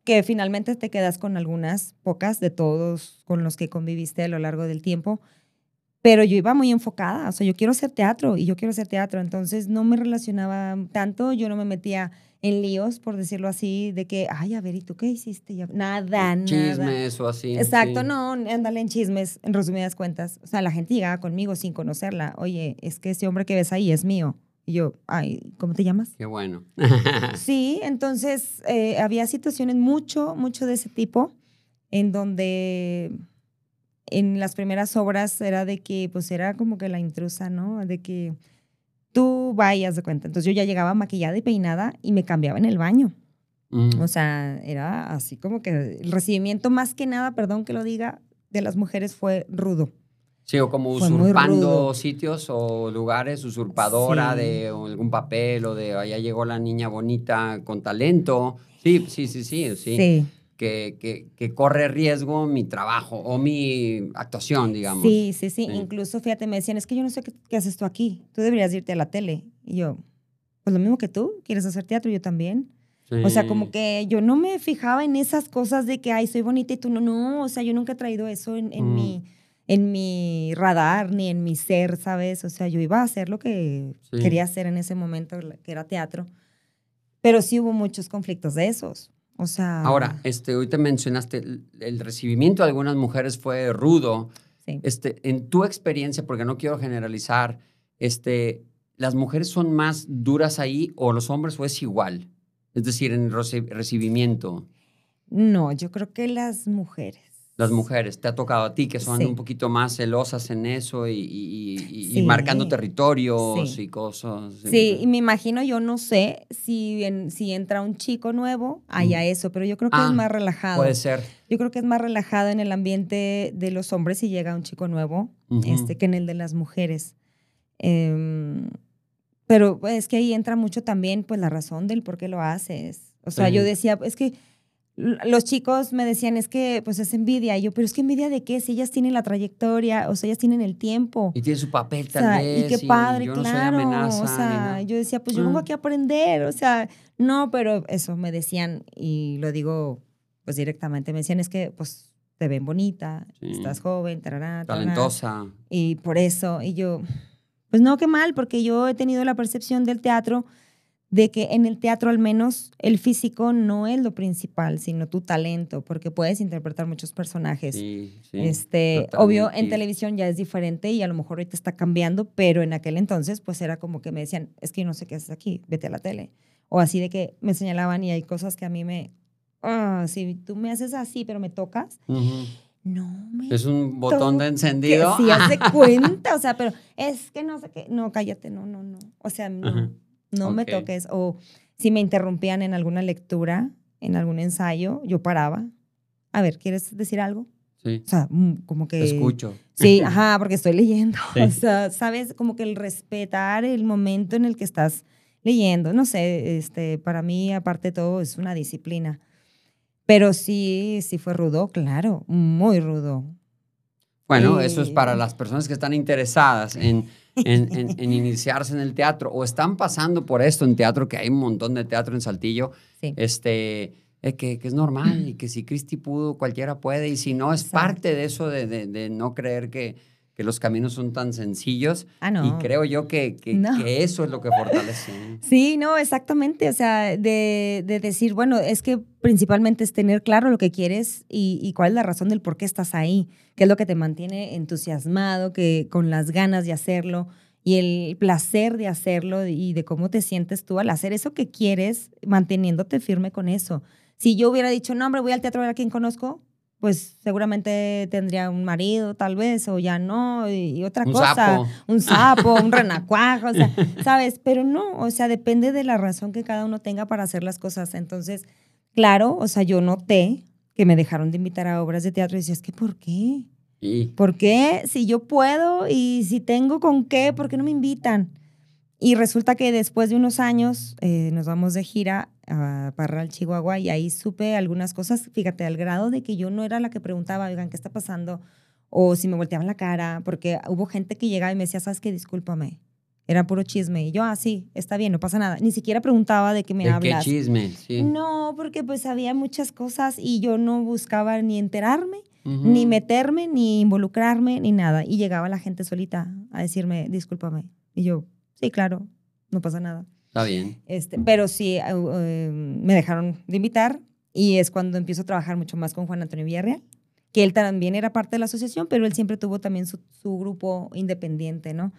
que finalmente te quedas con algunas, pocas de todos con los que conviviste a lo largo del tiempo, pero yo iba muy enfocada, o sea, yo quiero hacer teatro y yo quiero hacer teatro, entonces no me relacionaba tanto, yo no me metía en líos, por decirlo así, de que, ay, a ver, ¿y tú qué hiciste? Ya- Nada, nada. Chismes o así. Exacto, sí. no, ándale en chismes, en resumidas cuentas. O sea, la gente llegaba conmigo sin conocerla. Oye, es que ese hombre que ves ahí es mío. Y yo, ay, ¿cómo te llamas? Qué bueno. Sí, entonces eh, había situaciones mucho, mucho de ese tipo, en donde en las primeras obras era de que, pues era como que la intrusa, ¿no? De que tú vayas de cuenta. Entonces yo ya llegaba maquillada y peinada y me cambiaba en el baño. Mm. O sea, era así como que el recibimiento más que nada, perdón que lo diga, de las mujeres fue rudo. Sí, o como Fue usurpando sitios o lugares, usurpadora Sí. de algún papel o de allá llegó la niña bonita con talento. Sí, sí, sí, sí, sí. Sí, Que, que, que corre riesgo mi trabajo o mi actuación, digamos. sí, sí, sí, Sí. Incluso, fíjate, me decían, es que yo no sé qué, qué haces tú aquí. Tú deberías irte a la tele. Y yo, pues lo mismo que tú, ¿quieres hacer teatro? Yo también. O sea, como que yo no me fijaba en esas cosas de que, ay, soy bonita y tú no, no. O sea, yo nunca he traído eso en, en Mm. mi en mi radar ni en mi ser, ¿sabes? O sea, yo iba a hacer lo que Sí. quería hacer en ese momento, que era teatro. Pero sí hubo muchos conflictos de esos. O sea. Ahora, este, hoy te mencionaste, el, el recibimiento de algunas mujeres fue rudo. Sí. Este, en tu experiencia, porque no quiero generalizar, este, ¿las mujeres son más duras ahí o los hombres o es igual? Es decir, en el reci- recibimiento, No, yo creo que las mujeres. Las mujeres, te ha tocado a ti que son Sí. un poquito más celosas en eso y, y- y- marcando territorios Sí. y cosas. Sí, y me imagino, yo no sé si, en- si entra un chico nuevo, haya eso, pero yo creo que Ah, es más relajado. Puede ser. Yo creo que es más relajado en el ambiente de los hombres si llega un chico nuevo este, que en el de las mujeres. Em, pero es que ahí entra mucho también pues la razón del por qué lo haces. O sea, yo decía, es que los chicos me decían, es que pues es envidia. Y yo, pero es que envidia de qué? Si ellas tienen la trayectoria, o sea, ellas tienen el tiempo. Y tienen su papel O sea, tal vez. y qué padre, yo no soy claro. amenaza, o sea, yo decía, pues yo vengo Ah. aquí a aprender. O sea, no, pero eso me decían, y lo digo pues directamente, me decían, es que pues te ven bonita, Sí. estás joven, tarará, tarará, Talentosa. Y por eso, y yo, pues no, qué mal, porque yo he tenido la percepción del teatro de que en el teatro al menos el físico no es lo principal, sino tu talento, porque puedes interpretar muchos personajes. Sí, sí. Este, obvio, en televisión ya es diferente y a lo mejor ahorita está cambiando, pero en aquel entonces, pues era como que me decían, es que no sé qué haces aquí, vete a la tele. O así de que me señalaban y hay cosas que a mí me, ah, si tú me haces así, pero me tocas, no me Es un botón de que encendido. sí, haz de cuenta, o sea, pero es que no sé qué, no, cállate, no, no, no. O sea, no, Ajá. No me toques. O si me interrumpían en alguna lectura, en algún ensayo, yo paraba. A ver, ¿quieres decir algo? Sí. O sea, mm, como que... Te escucho. Sí, ajá, porque estoy leyendo. Sí. O sea, sabes, como que el respetar el momento en el que estás leyendo. No sé, este, para mí, aparte de todo, es una disciplina. Pero sí, sí fue rudo, claro, muy rudo. Bueno, eso es para las personas que están interesadas en, en, en- en iniciarse en el teatro o están pasando por esto en teatro, que hay un montón de teatro en Saltillo, Sí. este, eh, que, que es normal y que si Cristi pudo, cualquiera puede. Y si no, es Exacto. parte de eso de, de- de no creer que, que los caminos son tan sencillos. Ah, no. Y creo yo que, que- No. que eso es lo que fortalece. Sí, no, exactamente. O sea, de, de decir, bueno, es que principalmente es tener claro lo que quieres y, y cuál es la razón del por qué estás ahí, qué es lo que te mantiene entusiasmado, que con las ganas de hacerlo y el placer de hacerlo y de cómo te sientes tú al hacer eso que quieres, manteniéndote firme con eso. Si yo hubiera dicho, no, hombre, voy al teatro a ver a quien conozco, pues seguramente tendría un marido, tal vez, o ya no, y, y otra Un cosa sapo. un sapo, un renacuajo, o sea, ¿sabes? Pero no, o sea, depende de la razón que cada uno tenga para hacer las cosas. Entonces, claro, o sea, yo noté que me dejaron de invitar a obras de teatro y decía, es que ¿por qué? Y ¿Por qué? Si yo puedo y si tengo con qué, ¿por qué no me invitan? Y resulta que después de unos años eh, nos vamos de gira a Parral, Chihuahua, y ahí supe algunas cosas, fíjate, al grado de que yo no era la que preguntaba, oigan, ¿qué está pasando? O si me volteaban la cara, porque hubo gente que llegaba y me decía, ¿sabes qué? Discúlpame. Era puro chisme. Y yo, ah, sí, está bien, no pasa nada. Ni siquiera preguntaba de qué me ¿De qué hablas. chisme? Sí. No, porque pues había muchas cosas y yo no buscaba ni enterarme, ni meterme, ni involucrarme, ni nada. Y llegaba la gente solita a decirme, discúlpame. Y yo, sí, claro, no pasa nada. Está bien. Este, pero sí, eh, eh, me dejaron de invitar y es cuando empiezo a trabajar mucho más con Juan Antonio Villarreal, que él también era parte de la asociación, pero él siempre tuvo también su, su grupo independiente, ¿no?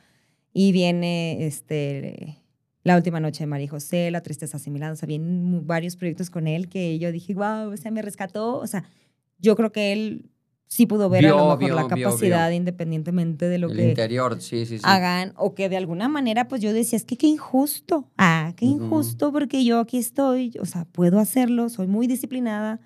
Y viene este, La Última Noche de María José, La Tristeza Asimilada, o sea, vienen varios proyectos con él que yo dije, wow, o sea, me rescató, o sea, yo creo que él sí pudo ver a Vio, lo mejor vio, la capacidad vio. independientemente de lo El que interior, sí, sí, sí. hagan o que de alguna manera pues yo decía, es que qué injusto, ah, qué injusto porque yo aquí estoy, o sea, puedo hacerlo, soy muy disciplinada,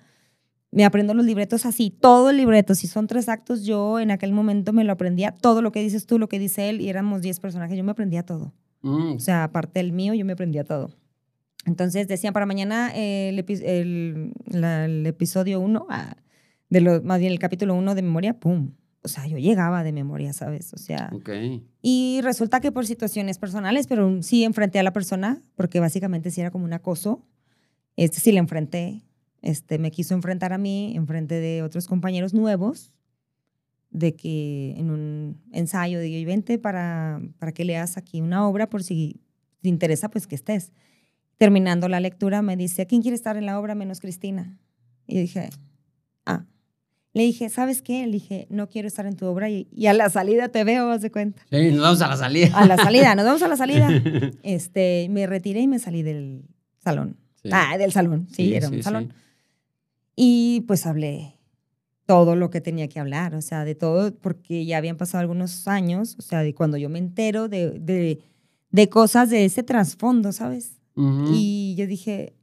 me aprendo los libretos así, todo el libreto, si son tres actos, yo en aquel momento me lo aprendía, todo lo que dices tú, lo que dice él, y éramos diez personajes, yo me aprendía todo, Mm, o sea, aparte del mío, yo me aprendía todo. Entonces decían para mañana eh, el, epi- el- la- el episodio uno, ah, de lo, más bien el capítulo uno de memoria, ¡pum! O sea, yo llegaba de memoria, ¿sabes? O sea, ok. y resulta que por situaciones personales, pero sí enfrenté a la persona, porque básicamente sí era como un acoso. Este sí le enfrenté. Este me quiso enfrentar a mí, enfrente de otros compañeros nuevos, de que en un ensayo digo, y vente para, para que leas aquí una obra por si te interesa, pues que estés. Terminando la lectura, me dice, ¿quién quiere estar en la obra menos Cristina? Y dije, ah. Le dije, ¿sabes qué? Le dije, no quiero estar en tu obra y, y a la salida te veo, haz de cuenta. Sí, nos vamos a la salida. A la salida, nos vemos a la salida. Este, me retiré y me salí del salón. Sí. Ah, del salón, sí, Sí, era sí, un salón. sí. Y pues hablé todo lo que tenía que hablar, o sea, de todo, porque ya habían pasado algunos años, o sea, de cuando yo me entero de, de, de cosas de ese trasfondo, ¿sabes? Ujú. Y yo dije,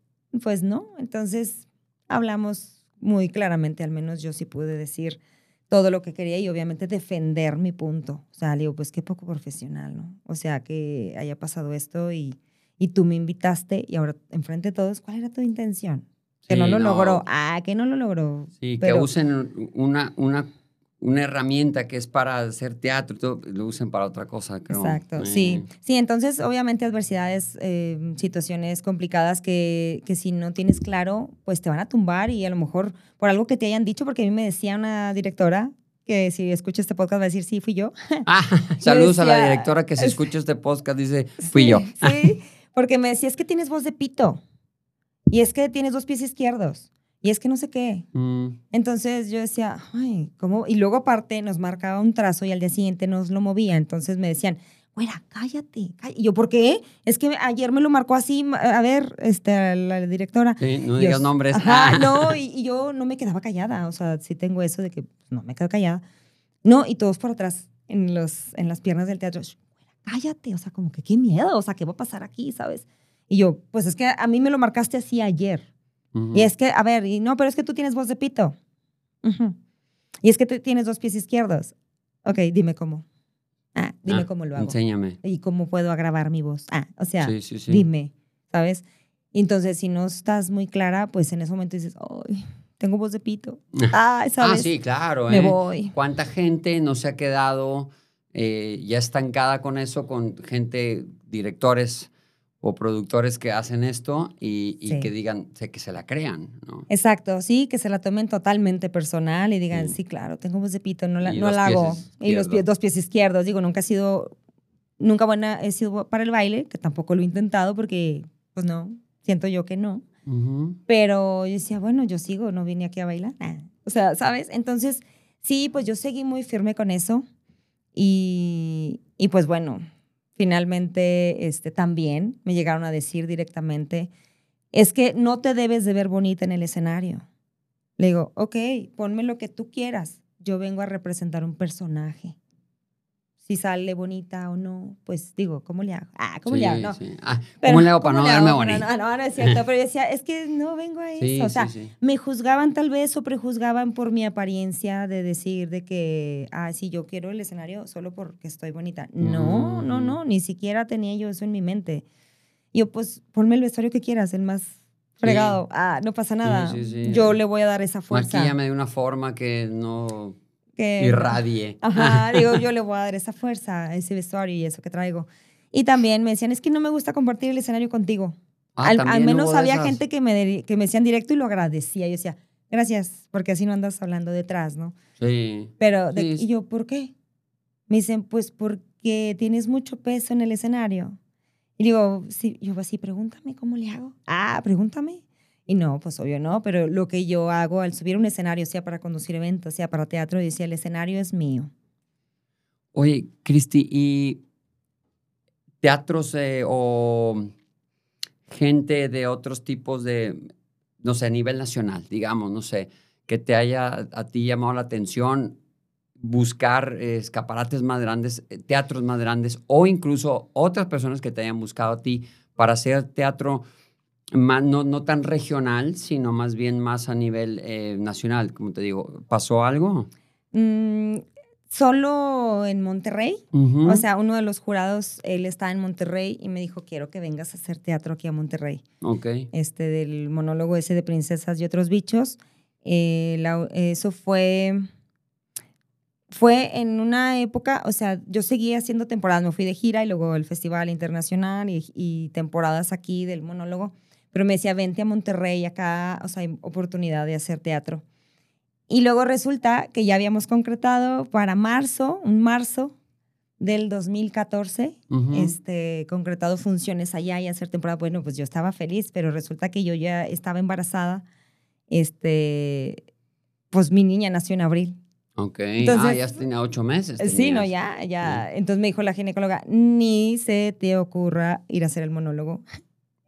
pues no, entonces hablamos muy claramente, al menos yo sí pude decir todo lo que quería y obviamente defender mi punto. O sea, le digo, pues qué poco profesional, ¿no? O sea, que haya pasado esto y, y tú me invitaste y ahora enfrente de todos, ¿cuál era tu intención? Que Sí, no lo no. logró. Ah, que no lo logró. Sí, Pero- que usen una, una, una herramienta que es para hacer teatro, y todo, lo usen para otra cosa, creo. Exacto, Eh, sí. Sí, entonces obviamente adversidades, eh, situaciones complicadas que, que si no tienes claro, pues te van a tumbar y a lo mejor por algo que te hayan dicho, porque a mí me decía una directora que si escucha este podcast va a decir, sí, fui yo. Ah, saludos a la directora que se escucha este podcast, dice, fui yo. Sí, porque me decía, es que tienes voz de pito y es que tienes dos pies izquierdos y es que no sé qué. Mm, Entonces yo decía, ay, ¿cómo? Y luego aparte nos marcaba un trazo y al día siguiente nos lo movía. Entonces me decían, güera, cállate. cállate". Y yo, ¿por qué? Es que ayer me lo marcó así, a ver, este, la directora. sí, no Yo- digas nombres. Ajá, Ah. no, y, y yo no me quedaba callada. O sea, sí tengo eso de que pues, no me quedo callada. No, y todos por atrás, en, los, en las piernas del teatro. "Shh, güera, cállate. O sea, como que qué miedo. O sea, ¿qué va a pasar aquí, sabes? Y yo, pues es que a mí me lo marcaste así ayer. Ujú. Y es que, a ver, y no, pero es que tú tienes voz de pito. Ujú. Y es que tú tienes dos pies izquierdos. Ok, dime cómo. Ah, dime Ah, cómo lo hago. Enséñame. Y cómo puedo agravar mi voz. Ah, o sea, sí, sí, sí. dime, ¿sabes? Entonces, si no estás muy clara, pues en ese momento dices, ay, tengo voz de pito. Ah, Ah, ¿sabes? sí, claro. Me ¿eh? voy. ¿Cuánta gente no se ha quedado eh, ya estancada con eso, con gente, directores o productores que hacen esto y, y Sí. que digan, sé que se la crean, ¿no? Exacto, sí, que se la tomen totalmente personal y digan, Sí. sí, claro, tengo voz de pito, no la, no la hago. Y los pies, dos pies izquierdos, digo, nunca he sido, nunca buena, he sido para el baile, que tampoco lo he intentado porque, pues no, siento yo que no. Ujú. Pero yo decía, bueno, yo sigo, no vine aquí a bailar. Ah, O sea, ¿sabes? Entonces, sí, pues yo seguí muy firme con eso. Y, y pues bueno, finalmente este, también me llegaron a decir directamente, es que no te debes de ver bonita en el escenario. Le digo, ok, ponme lo que tú quieras. Yo vengo a representar un personaje. Si sale bonita o no, pues digo, ¿cómo le hago? Ah, ¿cómo Sí, le hago? No. sí. Ah, Pero, ¿Cómo le hago para no verme hago? bonito? No, no, no es cierto. Pero yo decía, es que no vengo a eso. Sí, o sea, me juzgaban tal vez o prejuzgaban por mi apariencia de decir de que, ah, sí, yo quiero el escenario solo porque estoy bonita. No, no, Mm. no, ni siquiera tenía yo eso en mi mente. Yo, pues, ponme el vestuario que quieras, el más fregado. Ah, no pasa nada. Yo le voy a dar esa fuerza. Maquíllame de una forma que no que- irradie. Ajá, digo, yo le voy a dar esa fuerza, a ese vestuario y eso que traigo. Y también me decían, es que no me gusta compartir el escenario contigo. Ah, al, al menos había gente que me, que me decían directo y lo agradecía. Yo decía, gracias, porque así no andas hablando detrás, ¿no? Sí. Pero, de- sí. y yo, ¿por qué? Me dicen, pues porque tienes mucho peso en el escenario. Y digo, sí, yo así, pregúntame cómo le hago. Ah, pregúntame. Y no, pues obvio no, pero lo que yo hago al subir un escenario, sea para conducir eventos, sea para teatro, decía, el escenario es mío. Oye, Cristi, ¿y teatros eh, o gente de otros tipos de, no sé, a nivel nacional, digamos, no sé, que te haya a ti llamado la atención buscar escaparates más grandes, eh, teatros más grandes o incluso otras personas que te hayan buscado a ti para hacer teatro más, no, no tan regional, sino más bien más a nivel eh, nacional, como te digo, ¿pasó algo? Mm, solo en Monterrey. O sea, uno de los jurados, él está en Monterrey y me dijo, quiero que vengas a hacer teatro aquí a Monterrey. Ok. Este, del monólogo ese de princesas y otros bichos. Eh, la- eso fue, fue en una época, o sea, yo seguía haciendo temporadas, me fui de gira y luego el Festival Internacional y, y temporadas aquí del monólogo, pero me decía, vente a Monterrey, acá, o sea, hay oportunidad de hacer teatro. Y luego resulta que ya habíamos concretado para marzo, un marzo del 2014, Ujú. este, concretado funciones allá y hacer temporada. Bueno, pues yo estaba feliz, pero resulta que yo ya estaba embarazada. Este, pues mi niña nació en abril. Ok. ah, ya tenía ocho meses. Sí, no, ya, ya. Entonces me dijo la ginecóloga, ni se te ocurra ir a hacer el monólogo.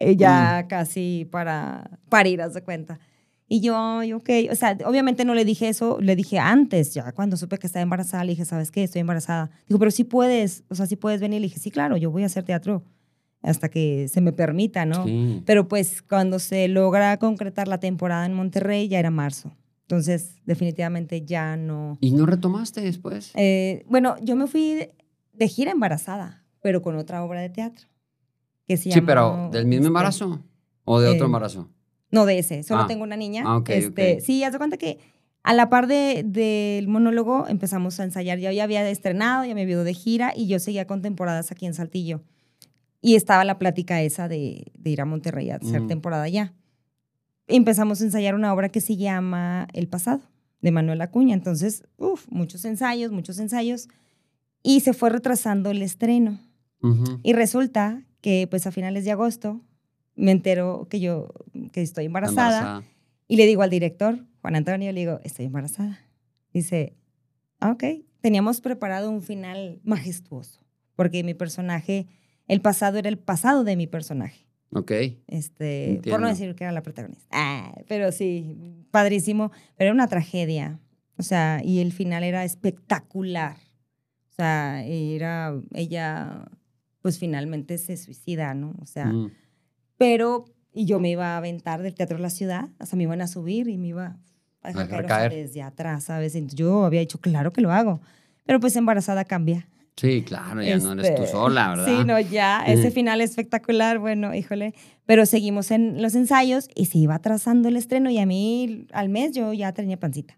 Eh, Ya casi para, para ir, haz de cuenta. Y yo, yo, ok, o sea, obviamente no le dije eso, le dije antes, ya cuando supe que estaba embarazada, le dije, ¿sabes qué? Estoy embarazada. Digo, pero sí puedes, o sea, sí puedes venir. Le dije, sí, claro, yo voy a hacer teatro hasta que se me permita, ¿no? Sí. Pero pues cuando se logra concretar la temporada en Monterrey ya era marzo. Entonces, definitivamente ya no. ¿Y no retomaste después? Eh, bueno, yo me fui de gira embarazada, pero con otra obra de teatro. Que se sí, pero ¿del mismo este, embarazo o de otro eh, embarazo? No de ese, solo Ah. tengo una niña. Ah, ok, este, ok. Sí, haz de cuenta que a la par de- del monólogo empezamos a ensayar. Yo ya había estrenado, ya me había ido de gira y yo seguía con temporadas aquí en Saltillo. Y estaba la plática esa de, de ir a Monterrey a hacer Ujú. temporada allá. Empezamos a ensayar una obra que se llama El pasado, de Manuel Acuña. Entonces, uff, muchos ensayos, muchos ensayos. Y se fue retrasando el estreno. Y resulta que pues a finales de agosto me entero que yo que estoy embarazada, Embarazada. y le digo al director, Juan Antonio, le digo, estoy embarazada. Dice, ah, ok, teníamos preparado un final majestuoso, porque mi personaje, el pasado era el pasado de mi personaje. Ok. Este, por no decir que era la protagonista. Ah, pero sí, padrísimo, pero era una tragedia. O sea, y el final era espectacular. O sea, era ella pues finalmente se suicida, ¿no? O sea, Mm. pero y yo me iba a aventar del Teatro de la Ciudad, o sea, me iban a subir y me iba a dejar caer, desde atrás, ¿sabes? Entonces, yo había dicho, claro que lo hago, pero pues embarazada cambia. Sí, claro, ya no eres tú Este, sola, ¿verdad? Sí, no, ya, ese final espectacular, bueno, híjole, pero seguimos en los ensayos y se iba atrasando el estreno y a mí al mes yo ya tenía pancita.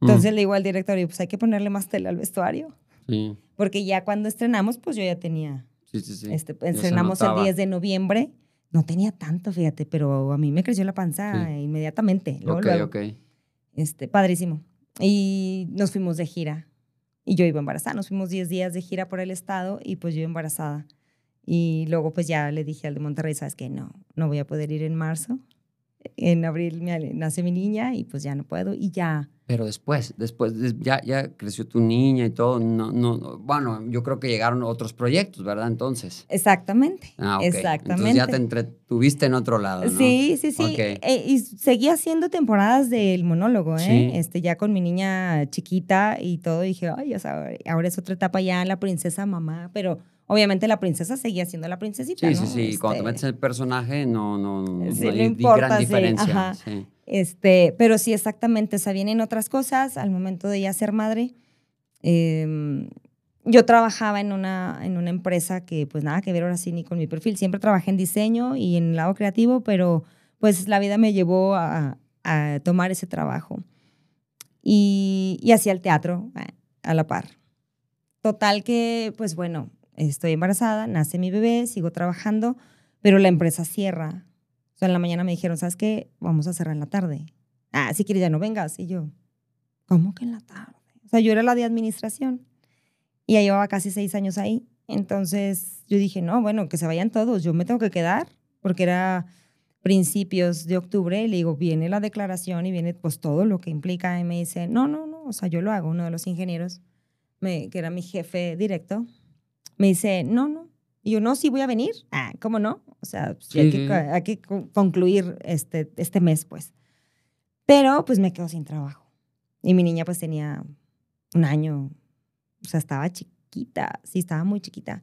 Mm. Entonces le digo al director, pues hay que ponerle más tela al vestuario, Sí, porque ya cuando estrenamos, pues yo ya tenía sí, sí. sí. este, estrenamos el notaba. 10 de noviembre. No tenía tanto, fíjate, pero a mí me creció la panza Sí. inmediatamente. Luego, ok, luego. ok. Este, padrísimo. Y nos fuimos de gira. Y yo iba embarazada. Nos fuimos 10 días de gira por el estado y pues yo embarazada. Y luego pues ya le dije al de Monterrey, ¿sabes qué? No, no voy a poder ir en marzo. En abril me nace mi niña y pues ya no puedo. Y ya. Pero después, después, des- ya, ya creció tu niña y todo, no, no, bueno, yo creo que llegaron otros proyectos, ¿verdad? Entonces. Exactamente. Ah, ok. Exactamente. Entonces ya te entretuviste en otro lado, ¿no? Sí, sí, sí. Ok. Eh, y seguí haciendo temporadas del monólogo, ¿eh? Sí. Este, ya con mi niña chiquita y todo, dije, ay, o sea, ahora es otra etapa ya, la princesa mamá, pero obviamente la princesa seguía siendo la princesita, Sí, ¿no? sí, sí. Cuando te Este, metes el personaje, no, no, no, Sí, no importa, gran sí, diferencia. ajá. Sí. Este, pero sí, exactamente, o sea, vienen otras cosas al momento de ya ser madre. em, yo trabajaba en una, en una empresa que pues nada que ver ahora sí ni con mi perfil. Siempre trabajé en diseño y en el lado creativo, pero pues la vida me llevó a, a tomar ese trabajo. Y, y hacía el teatro eh, a la par. Total que, pues bueno, estoy embarazada, nace mi bebé, sigo trabajando, pero la empresa cierra. Sea, en la mañana me dijeron, ¿sabes qué? Vamos a cerrar en la tarde. Ah, si quieres ya no vengas. Y yo, ¿cómo que en la tarde? O sea, yo era la de administración y ya llevaba casi seis años ahí. Entonces yo dije, no, bueno, que se vayan todos, yo me tengo que quedar, porque era principios de octubre, y le digo, viene la declaración y viene pues todo lo que implica. Y me dice, no, no, no, o sea, yo lo hago. Uno de los ingenieros, me, que era mi jefe directo, me dice, no, no. Y yo, no, sí voy a venir. Ah, ¿cómo no? O sea, sí hay, que, hay que co- concluir este, este mes, pues. Pero pues me quedo sin trabajo. Y mi niña pues tenía un año, o sea, estaba chiquita, sí, estaba muy chiquita.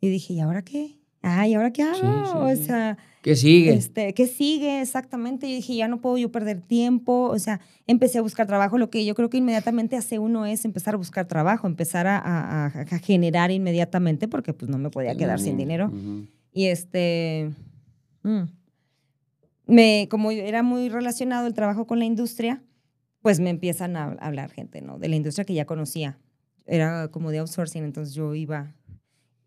Y dije, ¿y ahora qué? Ay, ¿y ahora qué hago? Sí, sí, o sea, ¿Qué sigue? este, ¿qué sigue exactamente? Yo dije, ya no puedo yo perder tiempo. O sea, empecé a buscar trabajo. Lo que yo creo que inmediatamente hace uno es empezar a buscar trabajo, empezar a, a- a- generar inmediatamente, porque pues no me podía quedar sin dinero. Ujú. Y este, mm, me, como era muy relacionado el trabajo con la industria, pues me empiezan a hablar gente, ¿no? De la industria que ya conocía. Era como de outsourcing, entonces yo iba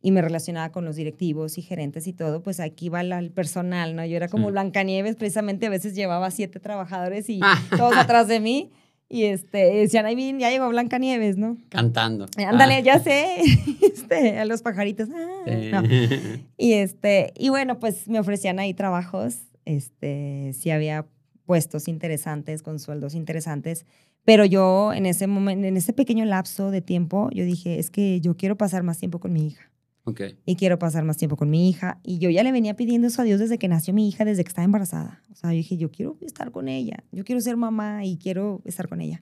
y me relacionaba con los directivos y gerentes y todo, pues aquí va la- el personal, ¿no? Yo era como Sí. Blancanieves, precisamente a veces llevaba siete trabajadores y Ah. todos atrás de mí. Y este, decían, ahí viene, ya llegó Blancanieves, ¿no? Cantando. Ándale, Ah. ya sé, este, a los pajaritos. ah, Sí. no. Y este, y bueno, pues me ofrecían ahí trabajos, este, sí había puestos interesantes con sueldos interesantes, pero yo en ese momento, en ese pequeño lapso de tiempo, yo dije, es que yo quiero pasar más tiempo con mi hija Ok. y quiero pasar más tiempo con mi hija y yo ya le venía pidiendo eso a Dios desde que nació mi hija, desde que estaba embarazada. O sea, yo dije, yo quiero estar con ella, yo quiero ser mamá y quiero estar con ella.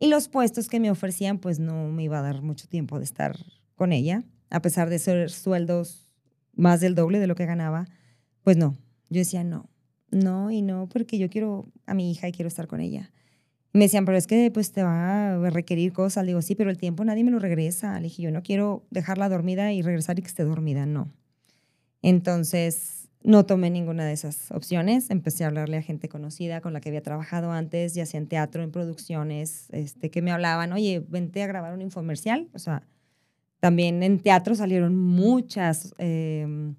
Y los puestos que me ofrecían, pues no me iba a dar mucho tiempo de estar con ella, a pesar de ser sueldos más del doble de lo que ganaba, pues no. Yo decía, no, no y no, porque yo quiero a mi hija y quiero estar con ella. Me decían, pero es que pues te va a requerir cosas. Le digo, sí, pero el tiempo nadie me lo regresa. Le dije, yo no quiero dejarla dormida y regresar y que esté dormida, no. Entonces, no tomé ninguna de esas opciones. Empecé a hablarle a gente conocida con la que había trabajado antes, ya sea en teatro, en producciones, este, que me hablaban, oye, vente a grabar un infomercial. O sea, también en teatro salieron muchas em,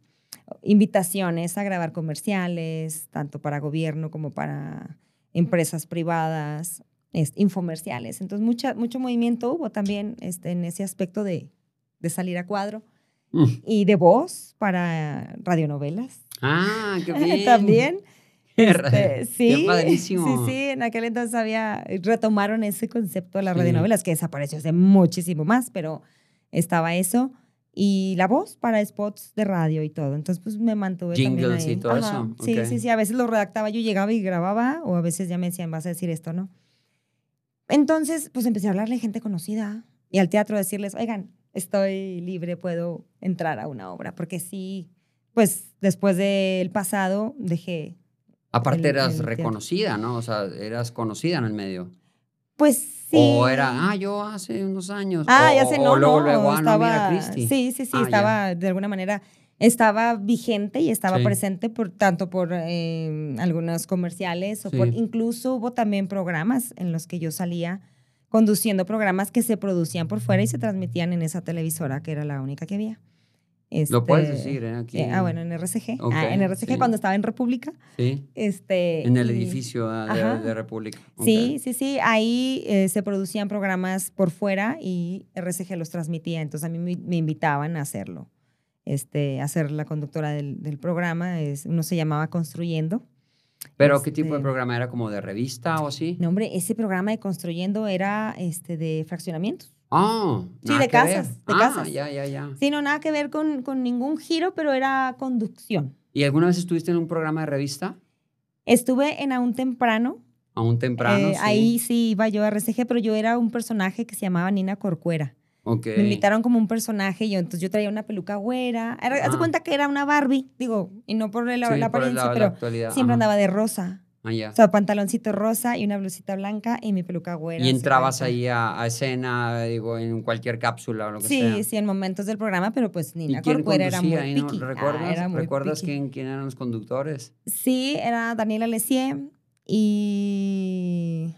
invitaciones a grabar comerciales, tanto para gobierno como para empresas privadas, infomerciales. Entonces, mucha, mucho movimiento hubo también este, en ese aspecto de, de salir a cuadro. Mm. Y de voz para radionovelas. Ah, qué bien. También. Este, sí, sí, sí, en aquel entonces había, retomaron ese concepto de las radionovelas que desapareció hace muchísimo más, pero estaba eso y la voz para spots de radio y todo. Entonces, pues me mantuve Jingles también ahí. y todo eso. Sí, sí, sí. A veces lo redactaba, yo llegaba y grababa, o a veces ya me decían, vas a decir esto, ¿no? Entonces, pues empecé a hablarle a gente conocida y al teatro decirles, oigan, estoy libre, puedo entrar a una obra, porque sí, pues después del pasado dejé... Aparte eras reconocida, ¿no? O sea, eras conocida en el medio. Pues sí. O era, ah, yo hace unos años. Ah, ya sé, no, luego, no, luego, ah, estaba, no, mira. Sí, sí, sí, Ah, estaba de alguna manera, estaba vigente y estaba Sí. presente por tanto por eh, algunos comerciales o por, incluso hubo también programas en los que yo salía conduciendo programas que se producían por fuera y se transmitían en esa televisora que era la única que había. Lo puedes Este, decir, ¿eh? Aquí. eh, ah, bueno, en RCG. Ah, en RCG sí. cuando estaba en República. Sí. Este, En el y- edificio ah, de, República. Sí, sí, sí. Ahí eh, se producían programas por fuera y RCG los transmitía. Entonces a mí me, me invitaban a hacerlo. Este, a ser la conductora del, del programa. Es, uno se llamaba Construyendo. Pero, ¿qué tipo de Este- programa era? ¿Como de revista o así? No, hombre, ese programa de Construyendo era este, de fraccionamientos. Ah, Sí, de casas, ver. de Ah, casas. ya, ya, ya. Sí, no, nada que ver con, con ningún giro, pero era conducción. ¿Y alguna vez estuviste en un programa de revista? Estuve en Aún Temprano. Aún temprano, Eh, sí. Ahí sí iba yo a RCG, pero yo era un personaje que se llamaba Nina Corcuera. Ok. Me invitaron como un personaje y yo, entonces yo traía una peluca güera. Era, Haz de Ah. cuenta que era una Barbie, digo, y no por la, Sí, la por la- apariencia, pero siempre ajá. andaba de rosa. Ah, ya. O sea, pantaloncito rosa y una blusita blanca y mi peluca güera. Y entrabas blanca. ahí a, a escena, digo, en cualquier cápsula o lo que Sí, sea. sí, en momentos del programa, pero pues ¿Y Nina Corcuera era muy no? piqui. Ah, ¿Recuerdas, era muy ¿recuerdas piqui. quién, quién eran los conductores? Sí, era Daniela Lessier y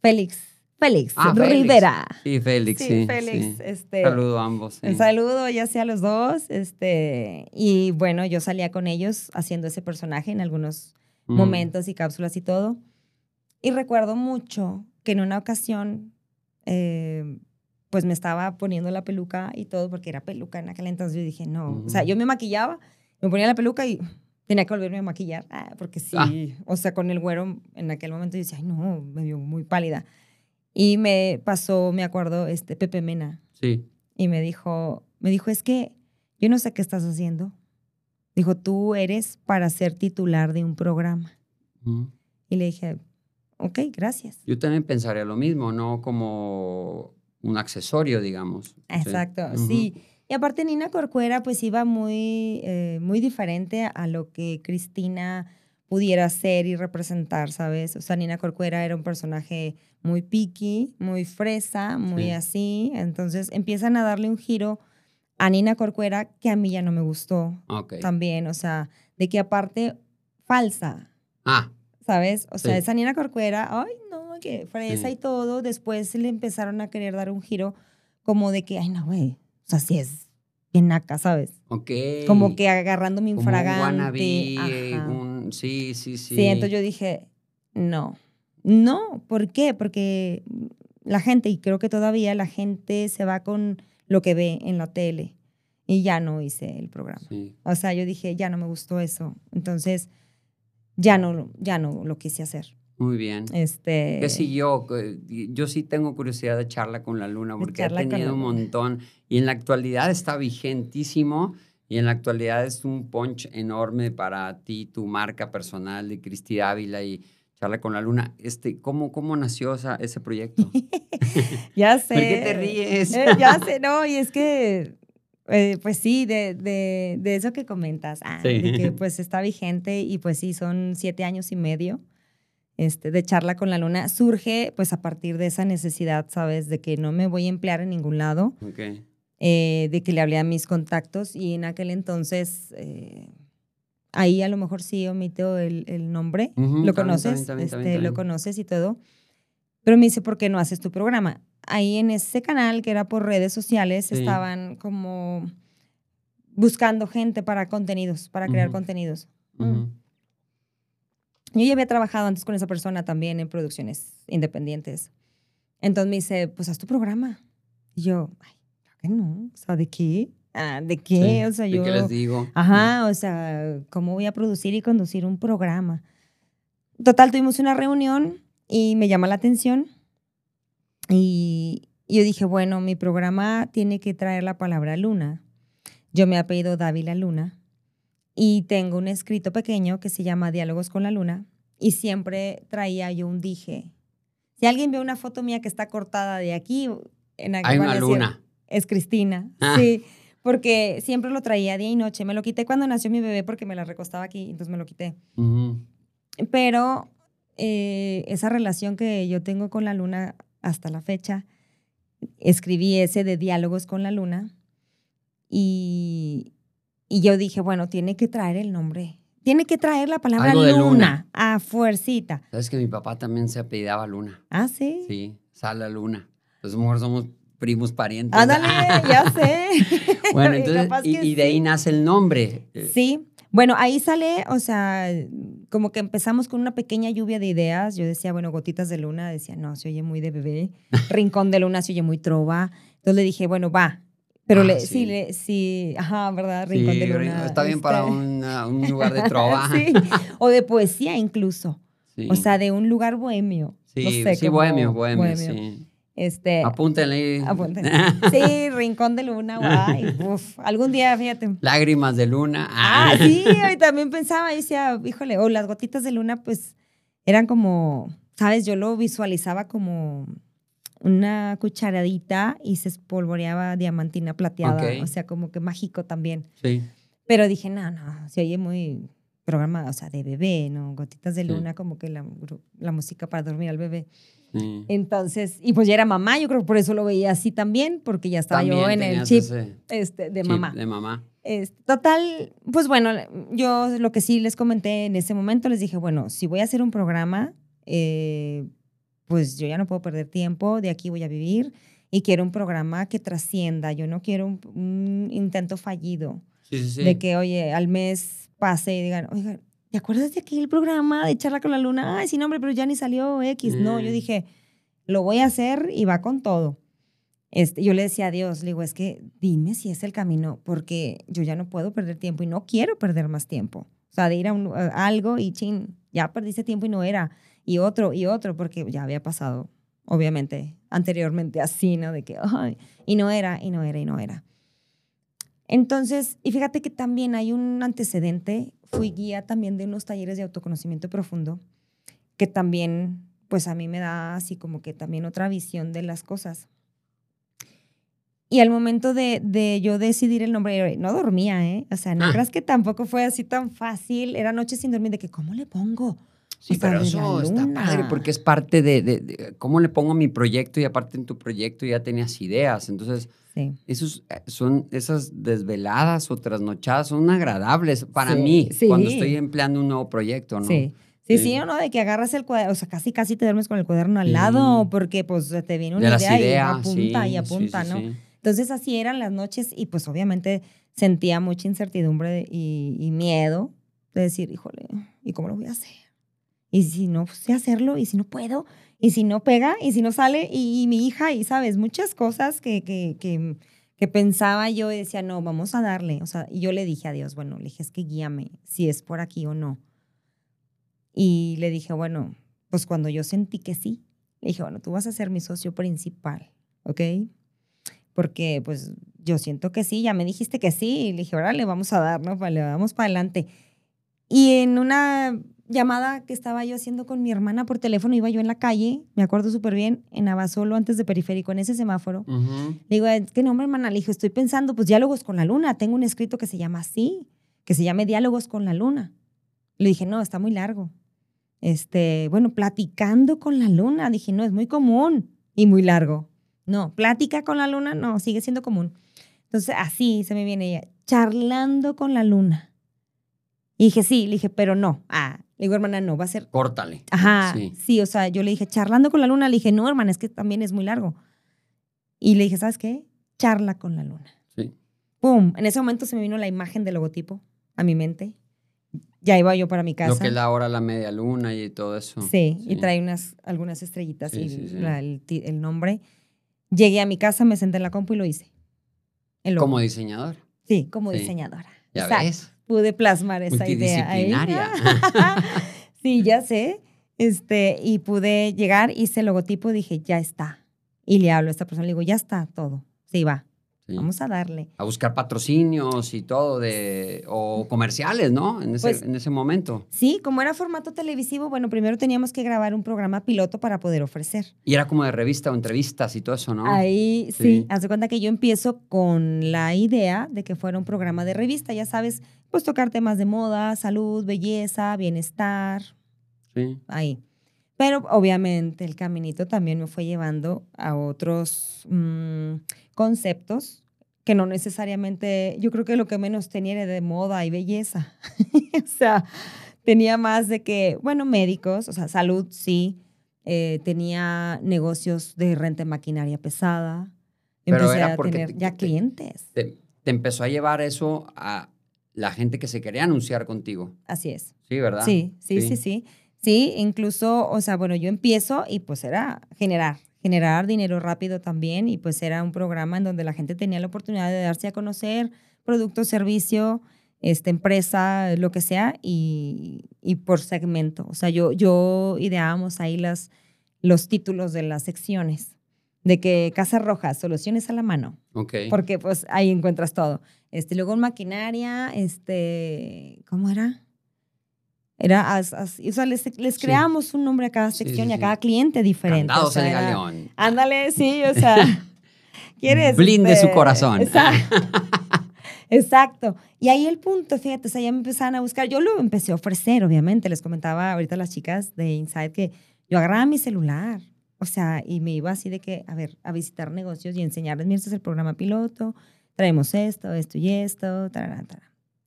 Félix. Félix Ah, Félix. Rivera. Sí, Félix, sí. Félix. sí. Este, Saludo a ambos. sí. Un saludo ya sea a los dos. Este, y bueno, yo salía con ellos haciendo ese personaje en algunos Mm. momentos y cápsulas y todo. Y recuerdo mucho que en una ocasión, eh, pues me estaba poniendo la peluca y todo, porque era peluca en aquel entonces. Yo dije, no. O sea, yo me maquillaba, me ponía la peluca y tenía que volverme a maquillar. Ah, porque sí, Ah. o sea, con el güero en aquel momento yo decía, ay, no, me vio muy pálida. Y me pasó, me acuerdo, este Pepe Mena Sí. y me dijo, me dijo, es que yo no sé qué estás haciendo. Dijo, tú eres para ser titular de un programa. Y le dije, ok, gracias. Yo también pensaría lo mismo, no como un accesorio, digamos. Sí. Exacto, sí. Y aparte Nina Corcuera pues iba muy, eh, muy diferente a lo que Cristina pudiera ser y representar, ¿sabes? O sea, Nina Corcuera era un personaje muy picky, muy fresa, muy Sí. así. Entonces empiezan a darle un giro a Nina Corcuera que a mí ya no me gustó Ok. también. O sea, de que aparte falsa, Ah, ¿sabes? O sea, Sí. esa Nina Corcuera, ay, no, que fresa Sí. y todo. Después le empezaron a querer dar un giro como de que, ay, no, güey. O sea, sí es bien naca, ¿sabes? ok. Como que agarrando mi infragante. ajá. un- sí, sí, sí. Sí. entonces yo dije, no. No, ¿por qué? Porque la gente, y creo que todavía la gente se va con lo que ve en la tele. Y ya no hice el programa. Sí. O sea, yo dije, ya no me gustó eso. Entonces, ya no, ya no lo quise hacer. Muy bien. Este, ¿Qué siguió? Que- Yo sí tengo curiosidad de charla con la luna porque ha tenido un montón y en la actualidad está vigentísimo y en la actualidad es un punch enorme para ti, tu marca personal de Cristi Ávila y charla con la luna. Este, ¿cómo, cómo nació esa- ese proyecto? ya sé. ¿Por qué te ríes? Eh, ya sé, no, y es que, eh, pues sí, de, de, de eso que comentas, ah, Sí. de que pues está vigente y pues sí, son siete años y medio este, de charla con la luna, surge pues a partir de esa necesidad, ¿sabes? De que no me voy a emplear en ningún lado, Ok. eh, de que le hablé a mis contactos y en aquel entonces, eh, ahí a lo mejor sí omito el, el nombre, lo conoces, también, también, este, lo conoces y todo. Pero me dice, ¿por qué no haces tu programa? Ahí en ese canal, que era por redes sociales, Sí. estaban como buscando gente para contenidos, para crear contenidos. Mm. Yo ya había trabajado antes con esa persona también en producciones independientes. Entonces me dice, pues haz tu programa. Y yo, ay, claro que no. O sea, ¿de qué? Ah, ¿De qué? Sí, O sea, ¿de yo... qué les digo? Ajá, o sea, ¿cómo voy a producir y conducir un programa? Total, tuvimos una reunión y me llama la atención. Y yo dije, bueno, mi programa tiene que traer la palabra luna. Yo me he apellido Dávila Luna y tengo un escrito pequeño que se llama Diálogos con la Luna y siempre traía yo un dije. Si alguien ve una foto mía que está cortada de aquí, en Hay van a una decir, luna. es Cristina. Ah. Sí, porque siempre lo traía día y noche. Me lo quité cuando nació mi bebé porque me la recostaba aquí, entonces me lo quité. Pero eh, esa relación que yo tengo con la luna hasta la fecha, escribí ese de diálogos con la luna y, y yo dije, bueno, tiene que traer el nombre. Tiene que traer la palabra Algo de luna, luna. a fuercita. Sabes que mi papá también se apellidaba Luna. Ah, sí. Sí, Sala Luna. Entonces, a lo mejor somos primos parientes. Ándale, ya sé. Bueno, entonces, y, de ahí sí. nace el nombre. Eh, Sí, bueno, ahí sale, o sea, como que empezamos con una pequeña lluvia de ideas. Yo decía, bueno, gotitas de luna, decía, no, se oye muy de bebé. Rincón de luna se oye muy trova. Entonces le dije, bueno, va. Pero Ah, le, sí. sí. le, sí, ajá, ¿verdad? Rincón sí, de luna. Está bien para este, una- un lugar de trova. sí, o de poesía incluso. O sea, de un lugar bohemio. sí, no sé, sí, como bohemio, bohemio, sí. Este, Apúntenle. apúntenle. sí, Rincón de luna, guay. Uf, algún día, fíjate. Lágrimas de luna. Ah, sí, y también pensaba, y decía, híjole, o las gotitas de luna, pues eran como, ¿sabes? Yo lo visualizaba como una cucharadita y se espolvoreaba diamantina plateada, o sea, como que mágico también. Sí. Pero dije, no, no, se oye muy programa, o sea, de bebé, ¿no? Gotitas de Sí. luna, como que la, la música para dormir al bebé. Sí. Entonces, y pues ya era mamá, yo creo que por eso lo veía así también, porque ya estaba yo También en el chip este, de chip mamá. De mamá. Es- total, pues bueno, yo lo que sí les comenté en ese momento, les dije, bueno, si voy a hacer un programa, eh, pues yo ya no puedo perder tiempo, de aquí voy a vivir y quiero un programa que trascienda, yo no quiero un, un intento fallido sí, sí. de que, oye, al mes pase y digan, oiga, ¿te acuerdas de aquel programa de charla con la luna? Ay, sí, no, hombre, pero ya ni salió X. No, yo Mm. dije, lo voy a hacer y va con todo. Este, yo le decía a Dios, le digo, es que dime si es el camino, porque yo ya no puedo perder tiempo y no quiero perder más tiempo. O sea, de ir a, un- a algo y chin, ya perdiste tiempo y no era. Y otro, y otro, porque ya había pasado, obviamente, anteriormente así, ¿no? De que, ay, y no era, y no era, y no era. Entonces, y fíjate que también hay un antecedente, fui guía también de unos talleres de autoconocimiento profundo, que también, pues a mí me da así como que también otra visión de las cosas. Y al momento de, de yo decidir el nombre, no dormía, ¿eh? O sea, no Ah. creas que tampoco fue así tan fácil. Era noche sin dormir, de que, ¿cómo le pongo? Sí, O sea, pero eso está padre porque es parte de, de- de cómo le pongo mi proyecto y aparte en tu proyecto ya tenías ideas. Entonces, Sí. esos eh, son esas desveladas o trasnochadas son agradables para Sí, mí sí. cuando estoy empleando un nuevo proyecto, ¿no? Sí. Sí, Sí. o no, de que agarras el cuaderno, o sea, casi casi te duermes con el cuaderno al lado, porque pues te viene De una las idea ideas, y apunta y apunta, ¿no? Entonces así eran las noches y pues obviamente sentía mucha incertidumbre y, y miedo de decir, híjole, ¿y cómo lo voy a hacer? Y si no sé hacerlo, y si no puedo, y si no pega, y si no sale, y, mi hija, y sabes, muchas cosas que, que, que, que pensaba yo y decía, no, vamos a darle. O sea, y yo le dije a Dios, bueno, le dije, es que guíame si es por aquí o no. Y le dije, bueno, pues cuando yo sentí que sí, le dije, bueno, tú vas a ser mi socio principal, ¿ok? Porque pues yo siento que sí, ya me dijiste que sí, y le dije, órale, vamos a dar, ¿no? Vale, vamos para adelante. Y en una llamada que estaba yo haciendo con mi hermana por teléfono, iba yo en la calle, me acuerdo súper bien, en Abasolo, antes de Periférico, en ese semáforo. Ujú. Le digo, ¿qué nombre, hermana? Le dije, estoy pensando, pues diálogos con la luna. Tengo un escrito que se llama así, que se llame Diálogos con la luna. Le dije, no, está muy largo. Este, bueno, platicando con la luna. Dije, no, es muy común y muy largo. No, plática con la luna, no, sigue siendo común. Entonces, así se me viene ella, charlando con la luna. Y dije, sí, le dije, pero no. Ah, le digo, hermana, no, va a ser. Córtale. Ajá, Sí. sí. o sea, yo le dije, charlando con la luna, le dije, no, hermana, es que también es muy largo. Y le dije, ¿sabes qué? Charla con la luna. Sí. ¡Pum! En ese momento se me vino la imagen del logotipo a mi mente. Ya iba yo para mi casa. Lo que es la hora, la media luna y todo eso. Sí, y trae unas, algunas estrellitas Sí, y la- el, nombre. Llegué a mi casa, me senté en la compu y lo hice. Como diseñador. Sí, como diseñadora. Ya ves. Pude plasmar esa idea ahí. Sí, ya sé. Este, y pude llegar, hice el logotipo dije, ya está. Y le hablo a esta persona, le digo, ya está todo. Sí, va, Sí. vamos a darle. A buscar patrocinios y todo de o comerciales, ¿no? En ese, Pues- en ese momento. Sí, como era formato televisivo, bueno, primero teníamos que grabar un programa piloto para poder ofrecer. Y era como de revista o entrevistas y todo eso, ¿no? Ahí sí, Sí. haz de cuenta que yo empiezo con la idea de que fuera un programa de revista, ya sabes, pues tocar temas de moda, salud, belleza, bienestar, Sí. ahí. Pero obviamente el caminito también me fue llevando a otros mm, conceptos que no necesariamente, yo creo que lo que menos tenía era de moda y belleza. o sea, tenía más de que, bueno, médicos, o sea, salud, sí. Eh, tenía negocios de renta de maquinaria pesada. Pero Empecé era a porque tener te- ya te- clientes. Te, te empezó a llevar eso a la gente que se quería anunciar contigo. Así es. Sí, ¿verdad? Sí, sí, sí, sí. Sí, incluso, o sea, bueno, yo empiezo y pues era generar, generar dinero rápido también y pues era un programa en donde la gente tenía la oportunidad de darse a conocer producto, servicio, este, empresa, lo que sea y, y por segmento. O sea, yo, yo ideábamos ahí las, los títulos de las secciones de que Casa Roja, soluciones a la mano Ok. porque pues ahí encuentras todo. Este, luego en maquinaria, este, ¿cómo era? Era, as- as- o sea, les, les Sí. creamos un nombre a cada sección sí, y a cada cliente diferente. o sea, era- galeón. Ándale, sí, o sea, ¿quieres? Blinde este, su corazón. Exacto. Exacto. Y ahí el punto, fíjate, o sea, ya me empezaban a buscar. Yo lo empecé a ofrecer, obviamente. Les comentaba ahorita a las chicas de Inside que yo agarraba mi celular, o sea, y me iba así de que, a ver, a visitar negocios y enseñarles, mira, este es el programa piloto, traemos esto, esto y esto, tarará,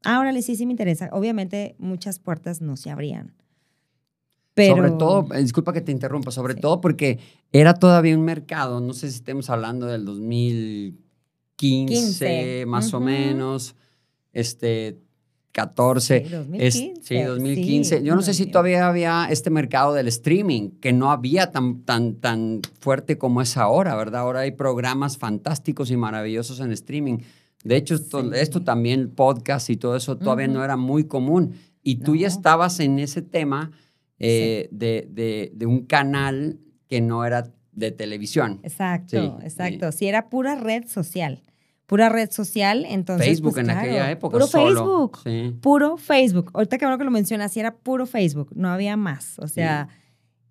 tarará. Ahora sí, sí me interesa. Obviamente, muchas puertas no se abrían. Pero, Sobre todo, eh, disculpa que te interrumpa, sobre Sí. todo porque era todavía un mercado, no sé si estemos hablando del 2015, 15, más o menos, este, 14. Sí, Es- 2015. sí, 2015. sí, Yo no sé si todavía había este mercado del streaming, que no había tan, tan, tan fuerte como es ahora, ¿verdad? Ahora hay programas fantásticos y maravillosos en streaming. De hecho, esto, Sí. esto también, podcast y todo eso, todavía no era muy común. Y tú ya estabas en ese tema eh, de, de- de un canal que no era de televisión. Exacto, Sí, exacto. Si era pura red social. Pura red social, entonces. Facebook pues, en claro, aquella época. Puro solo. Facebook. Sí. Puro Facebook. Ahorita que ahora que lo mencionas, sí era puro Facebook. No había más. O sea,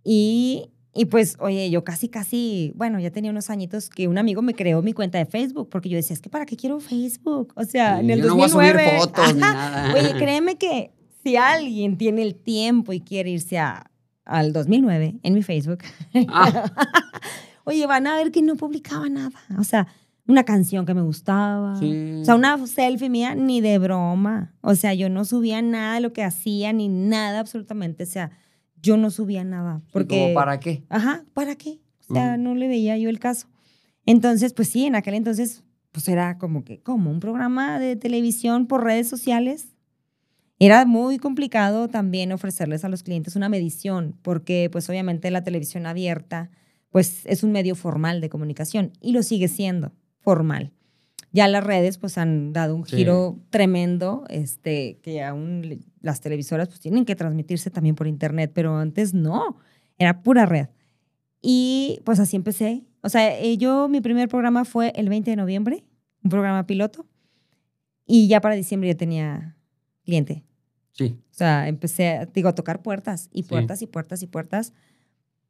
y, y pues, oye, yo casi, casi, bueno, ya tenía unos añitos que un amigo me creó mi cuenta de Facebook porque yo decía, es que ¿para qué quiero Facebook? O sea, Sí, en el yo no voy a 2009. subir fotos ni Ajá. nada. Oye, créeme que si alguien tiene el tiempo y quiere irse a, al 2009 en mi Facebook, Ah. oye, van a ver que no publicaba nada. O sea, una canción que me gustaba. Sí. O sea, una selfie mía ni de broma. O sea, yo no subía nada de lo que hacía, ni nada absolutamente. O sea, yo no subía nada. Porque, ¿Como para qué? Ajá, ¿para qué? O sea, Ujú. no le veía yo el caso. Entonces, pues sí, en aquel entonces, pues era como que, como un programa de televisión por redes sociales. Era muy complicado también ofrecerles a los clientes una medición, porque pues obviamente la televisión abierta, pues es un medio formal de comunicación y lo sigue siendo formal. Ya las redes pues han dado un Sí. giro tremendo, este, que aún las televisoras pues tienen que transmitirse también por internet, pero antes no, era pura red. Y pues así empecé. O sea, eh, yo, mi primer programa fue el 20 de noviembre, un programa piloto, y ya para diciembre ya tenía cliente. Sí. O sea, empecé, digo, a tocar puertas y Sí. puertas y puertas y puertas.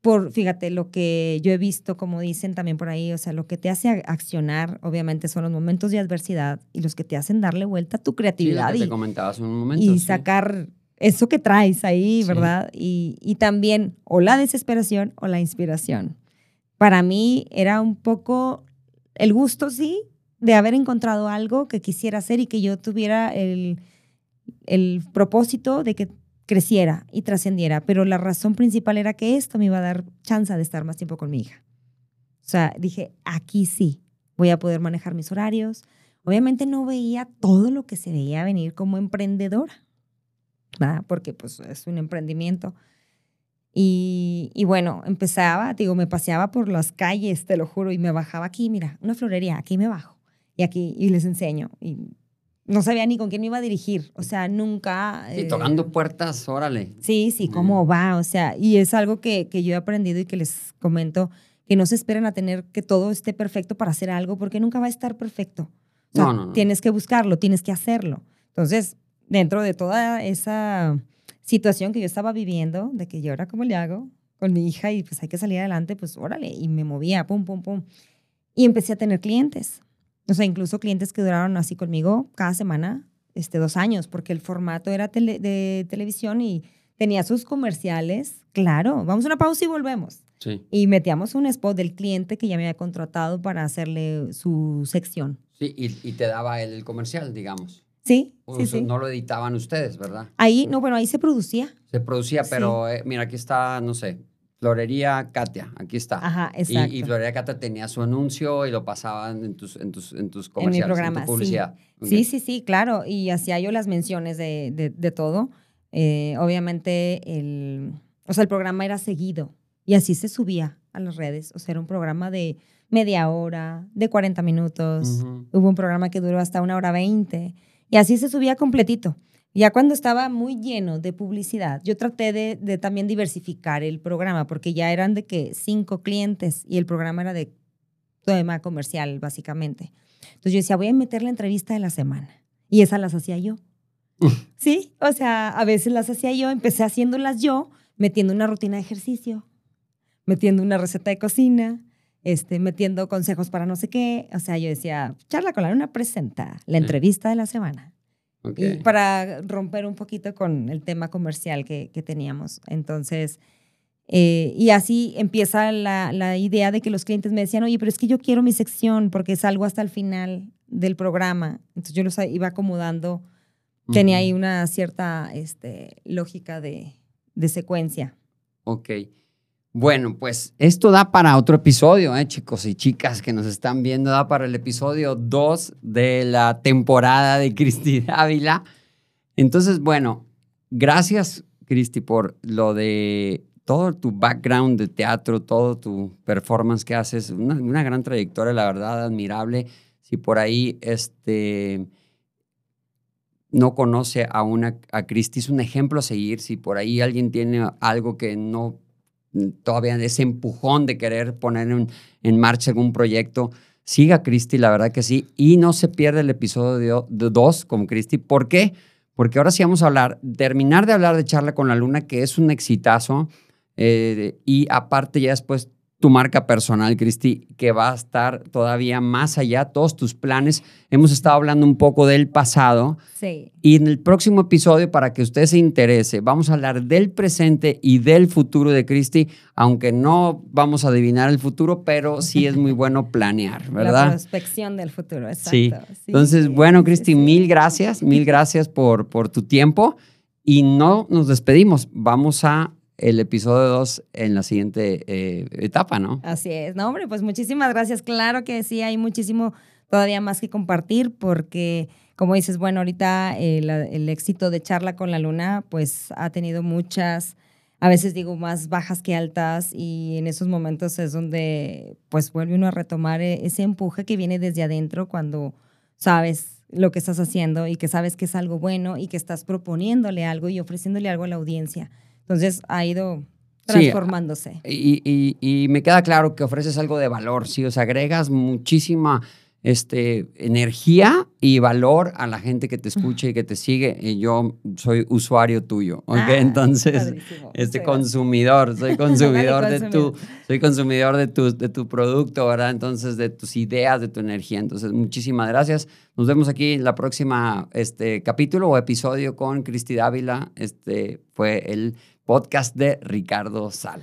Por, fíjate, lo que yo he visto, como dicen también por ahí, o sea, lo que te hace accionar, obviamente, son los momentos de adversidad y los que te hacen darle vuelta a tu Sí, lo creatividad que y, te comentaba hace un momento. y sí. sacar eso que traes ahí, Sí. ¿verdad? Y, y también o la desesperación o la inspiración. Para mí era un poco el gusto, sí, de haber encontrado algo que quisiera hacer y que yo tuviera el, el propósito de que creciera y trascendiera, pero la razón principal era que esto me iba a dar chance de estar más tiempo con mi hija. O sea, dije, aquí sí, voy a poder manejar mis horarios. Obviamente no veía todo lo que se veía venir como emprendedora, ¿verdad? porque pues es un emprendimiento. Y, y, bueno, empezaba, digo, me paseaba por las calles, te lo juro, y me bajaba aquí, mira, una florería, aquí me bajo, y aquí, y les enseño. Y no sabía ni con quién me iba a dirigir, o sea, nunca... Sí, tocando eh, puertas, órale. Sí, sí, cómo va, o sea, y es algo que, que yo he aprendido y que les comento, que no se esperen a tener que todo esté perfecto para hacer algo, porque nunca va a estar perfecto. O sea, no, no, no. Tienes que buscarlo, tienes que hacerlo. Entonces, dentro de toda esa situación que yo estaba viviendo, de que yo ahora cómo le hago con mi hija y pues hay que salir adelante, pues órale, y me movía, pum, pum, pum. Y empecé a tener clientes. O sea, incluso clientes que duraron así conmigo cada semana, este, dos años, porque el formato era de televisión y tenía sus comerciales. Claro, vamos a una pausa y volvemos. Sí. Y metíamos un spot del cliente que ya me había contratado para hacerle su sección. Sí, y, y te daba el comercial, digamos. Sí, O sí, sí. No lo editaban ustedes, ¿verdad? Ahí, no, bueno, ahí se producía. Se producía, pero eh, mira, aquí está, no sé, Florería Katia, aquí está. Ajá, exacto. y Florería Katia tenía su anuncio y lo pasaban en tus, en tus, en tus en mi comerciales, programa, tu publicidad. sí. Sí, sí, sí, claro. Y hacía yo las menciones de, de, de todo. Eh, obviamente, el, o sea, el programa era seguido y así se subía a las redes. O sea, era un programa de media hora, de 40 minutos. Hubo un programa que duró hasta una hora 20 y así se subía completito. Ya cuando estaba muy lleno de publicidad, yo traté de, de también diversificar el programa porque ya eran de que cinco clientes y el programa era de tema comercial, básicamente. Entonces yo decía, voy a meter la entrevista de la semana. Y esas las hacía yo. sí, o sea, a veces las hacía yo, empecé haciéndolas yo, metiendo una rutina de ejercicio, metiendo una receta de cocina, este, metiendo consejos para no sé qué. O sea, yo decía, charla con la luna presenta la entrevista de la semana. Ok. Y para romper un poquito con el tema comercial que, que teníamos. Entonces, eh, y así empieza la, la idea de que los clientes me decían, oye, pero es que yo quiero mi sección porque salgo hasta el final del programa. Entonces yo los iba acomodando. Tenía Ujú. ahí una cierta este, lógica de, de secuencia. Ok. Bueno, pues esto da para otro episodio, ¿eh, chicos y chicas que nos están viendo. Da para el episodio 2 de la temporada de Cristi Dávila. Entonces, bueno, gracias, Cristi, por lo de todo tu background de teatro, todo tu performance que haces. Una, una gran trayectoria, la verdad, admirable. Si por ahí este, no conoce a a Cristi, es un ejemplo a seguir. Si por ahí alguien tiene algo que no todavía ese empujón de querer poner en, en marcha algún proyecto, siga Cristi, la verdad que sí, y no se pierda el episodio 2 con Cristi. ¿Por qué? Porque ahora sí vamos a hablar, terminar de hablar de Charla con la Luna, que es un exitazo, eh, y aparte ya después tu marca personal, Cristi, que va a estar todavía más allá, todos tus planes. Hemos estado hablando un poco del pasado, Sí. y en el próximo episodio, para que usted se interese, vamos a hablar del presente y del futuro de Cristi, aunque no vamos a adivinar el futuro, pero sí es muy bueno planear, La ¿verdad? prospección del futuro, exacto. Sí. Sí, Entonces, bueno, Cristi, sí. mil gracias, mil gracias por, por tu tiempo y no nos despedimos. Vamos a el episodio 2 en la siguiente eh, etapa, ¿no? Así es. No, hombre, pues muchísimas gracias. Claro que sí, hay muchísimo todavía más que compartir porque, como dices, bueno, ahorita eh, el éxito de Charla con la Luna, pues ha tenido muchas, a veces digo, más bajas que altas y en esos momentos es donde pues vuelve uno a retomar eh, ese empuje que viene desde adentro cuando sabes lo que estás haciendo y que sabes que es algo bueno y que estás proponiéndole algo y ofreciéndole algo a la audiencia. Entonces ha ido Sí, transformándose. Y, y- y me queda claro que ofreces algo de valor, sí, o sea, agregas muchísima este, energía y valor a la gente que te escucha y que te sigue. Y yo soy usuario tuyo, ¿ok? Ah, Entonces, padrísimo. este consumidor, soy consumidor de tu, soy consumidor de tu, de tu producto, ¿verdad? Entonces, de tus ideas, de tu energía. Entonces, muchísimas gracias. Nos vemos aquí en la próxima este, capítulo o episodio con Cristi Dávila. Este fue el podcast de Ricardo Sala.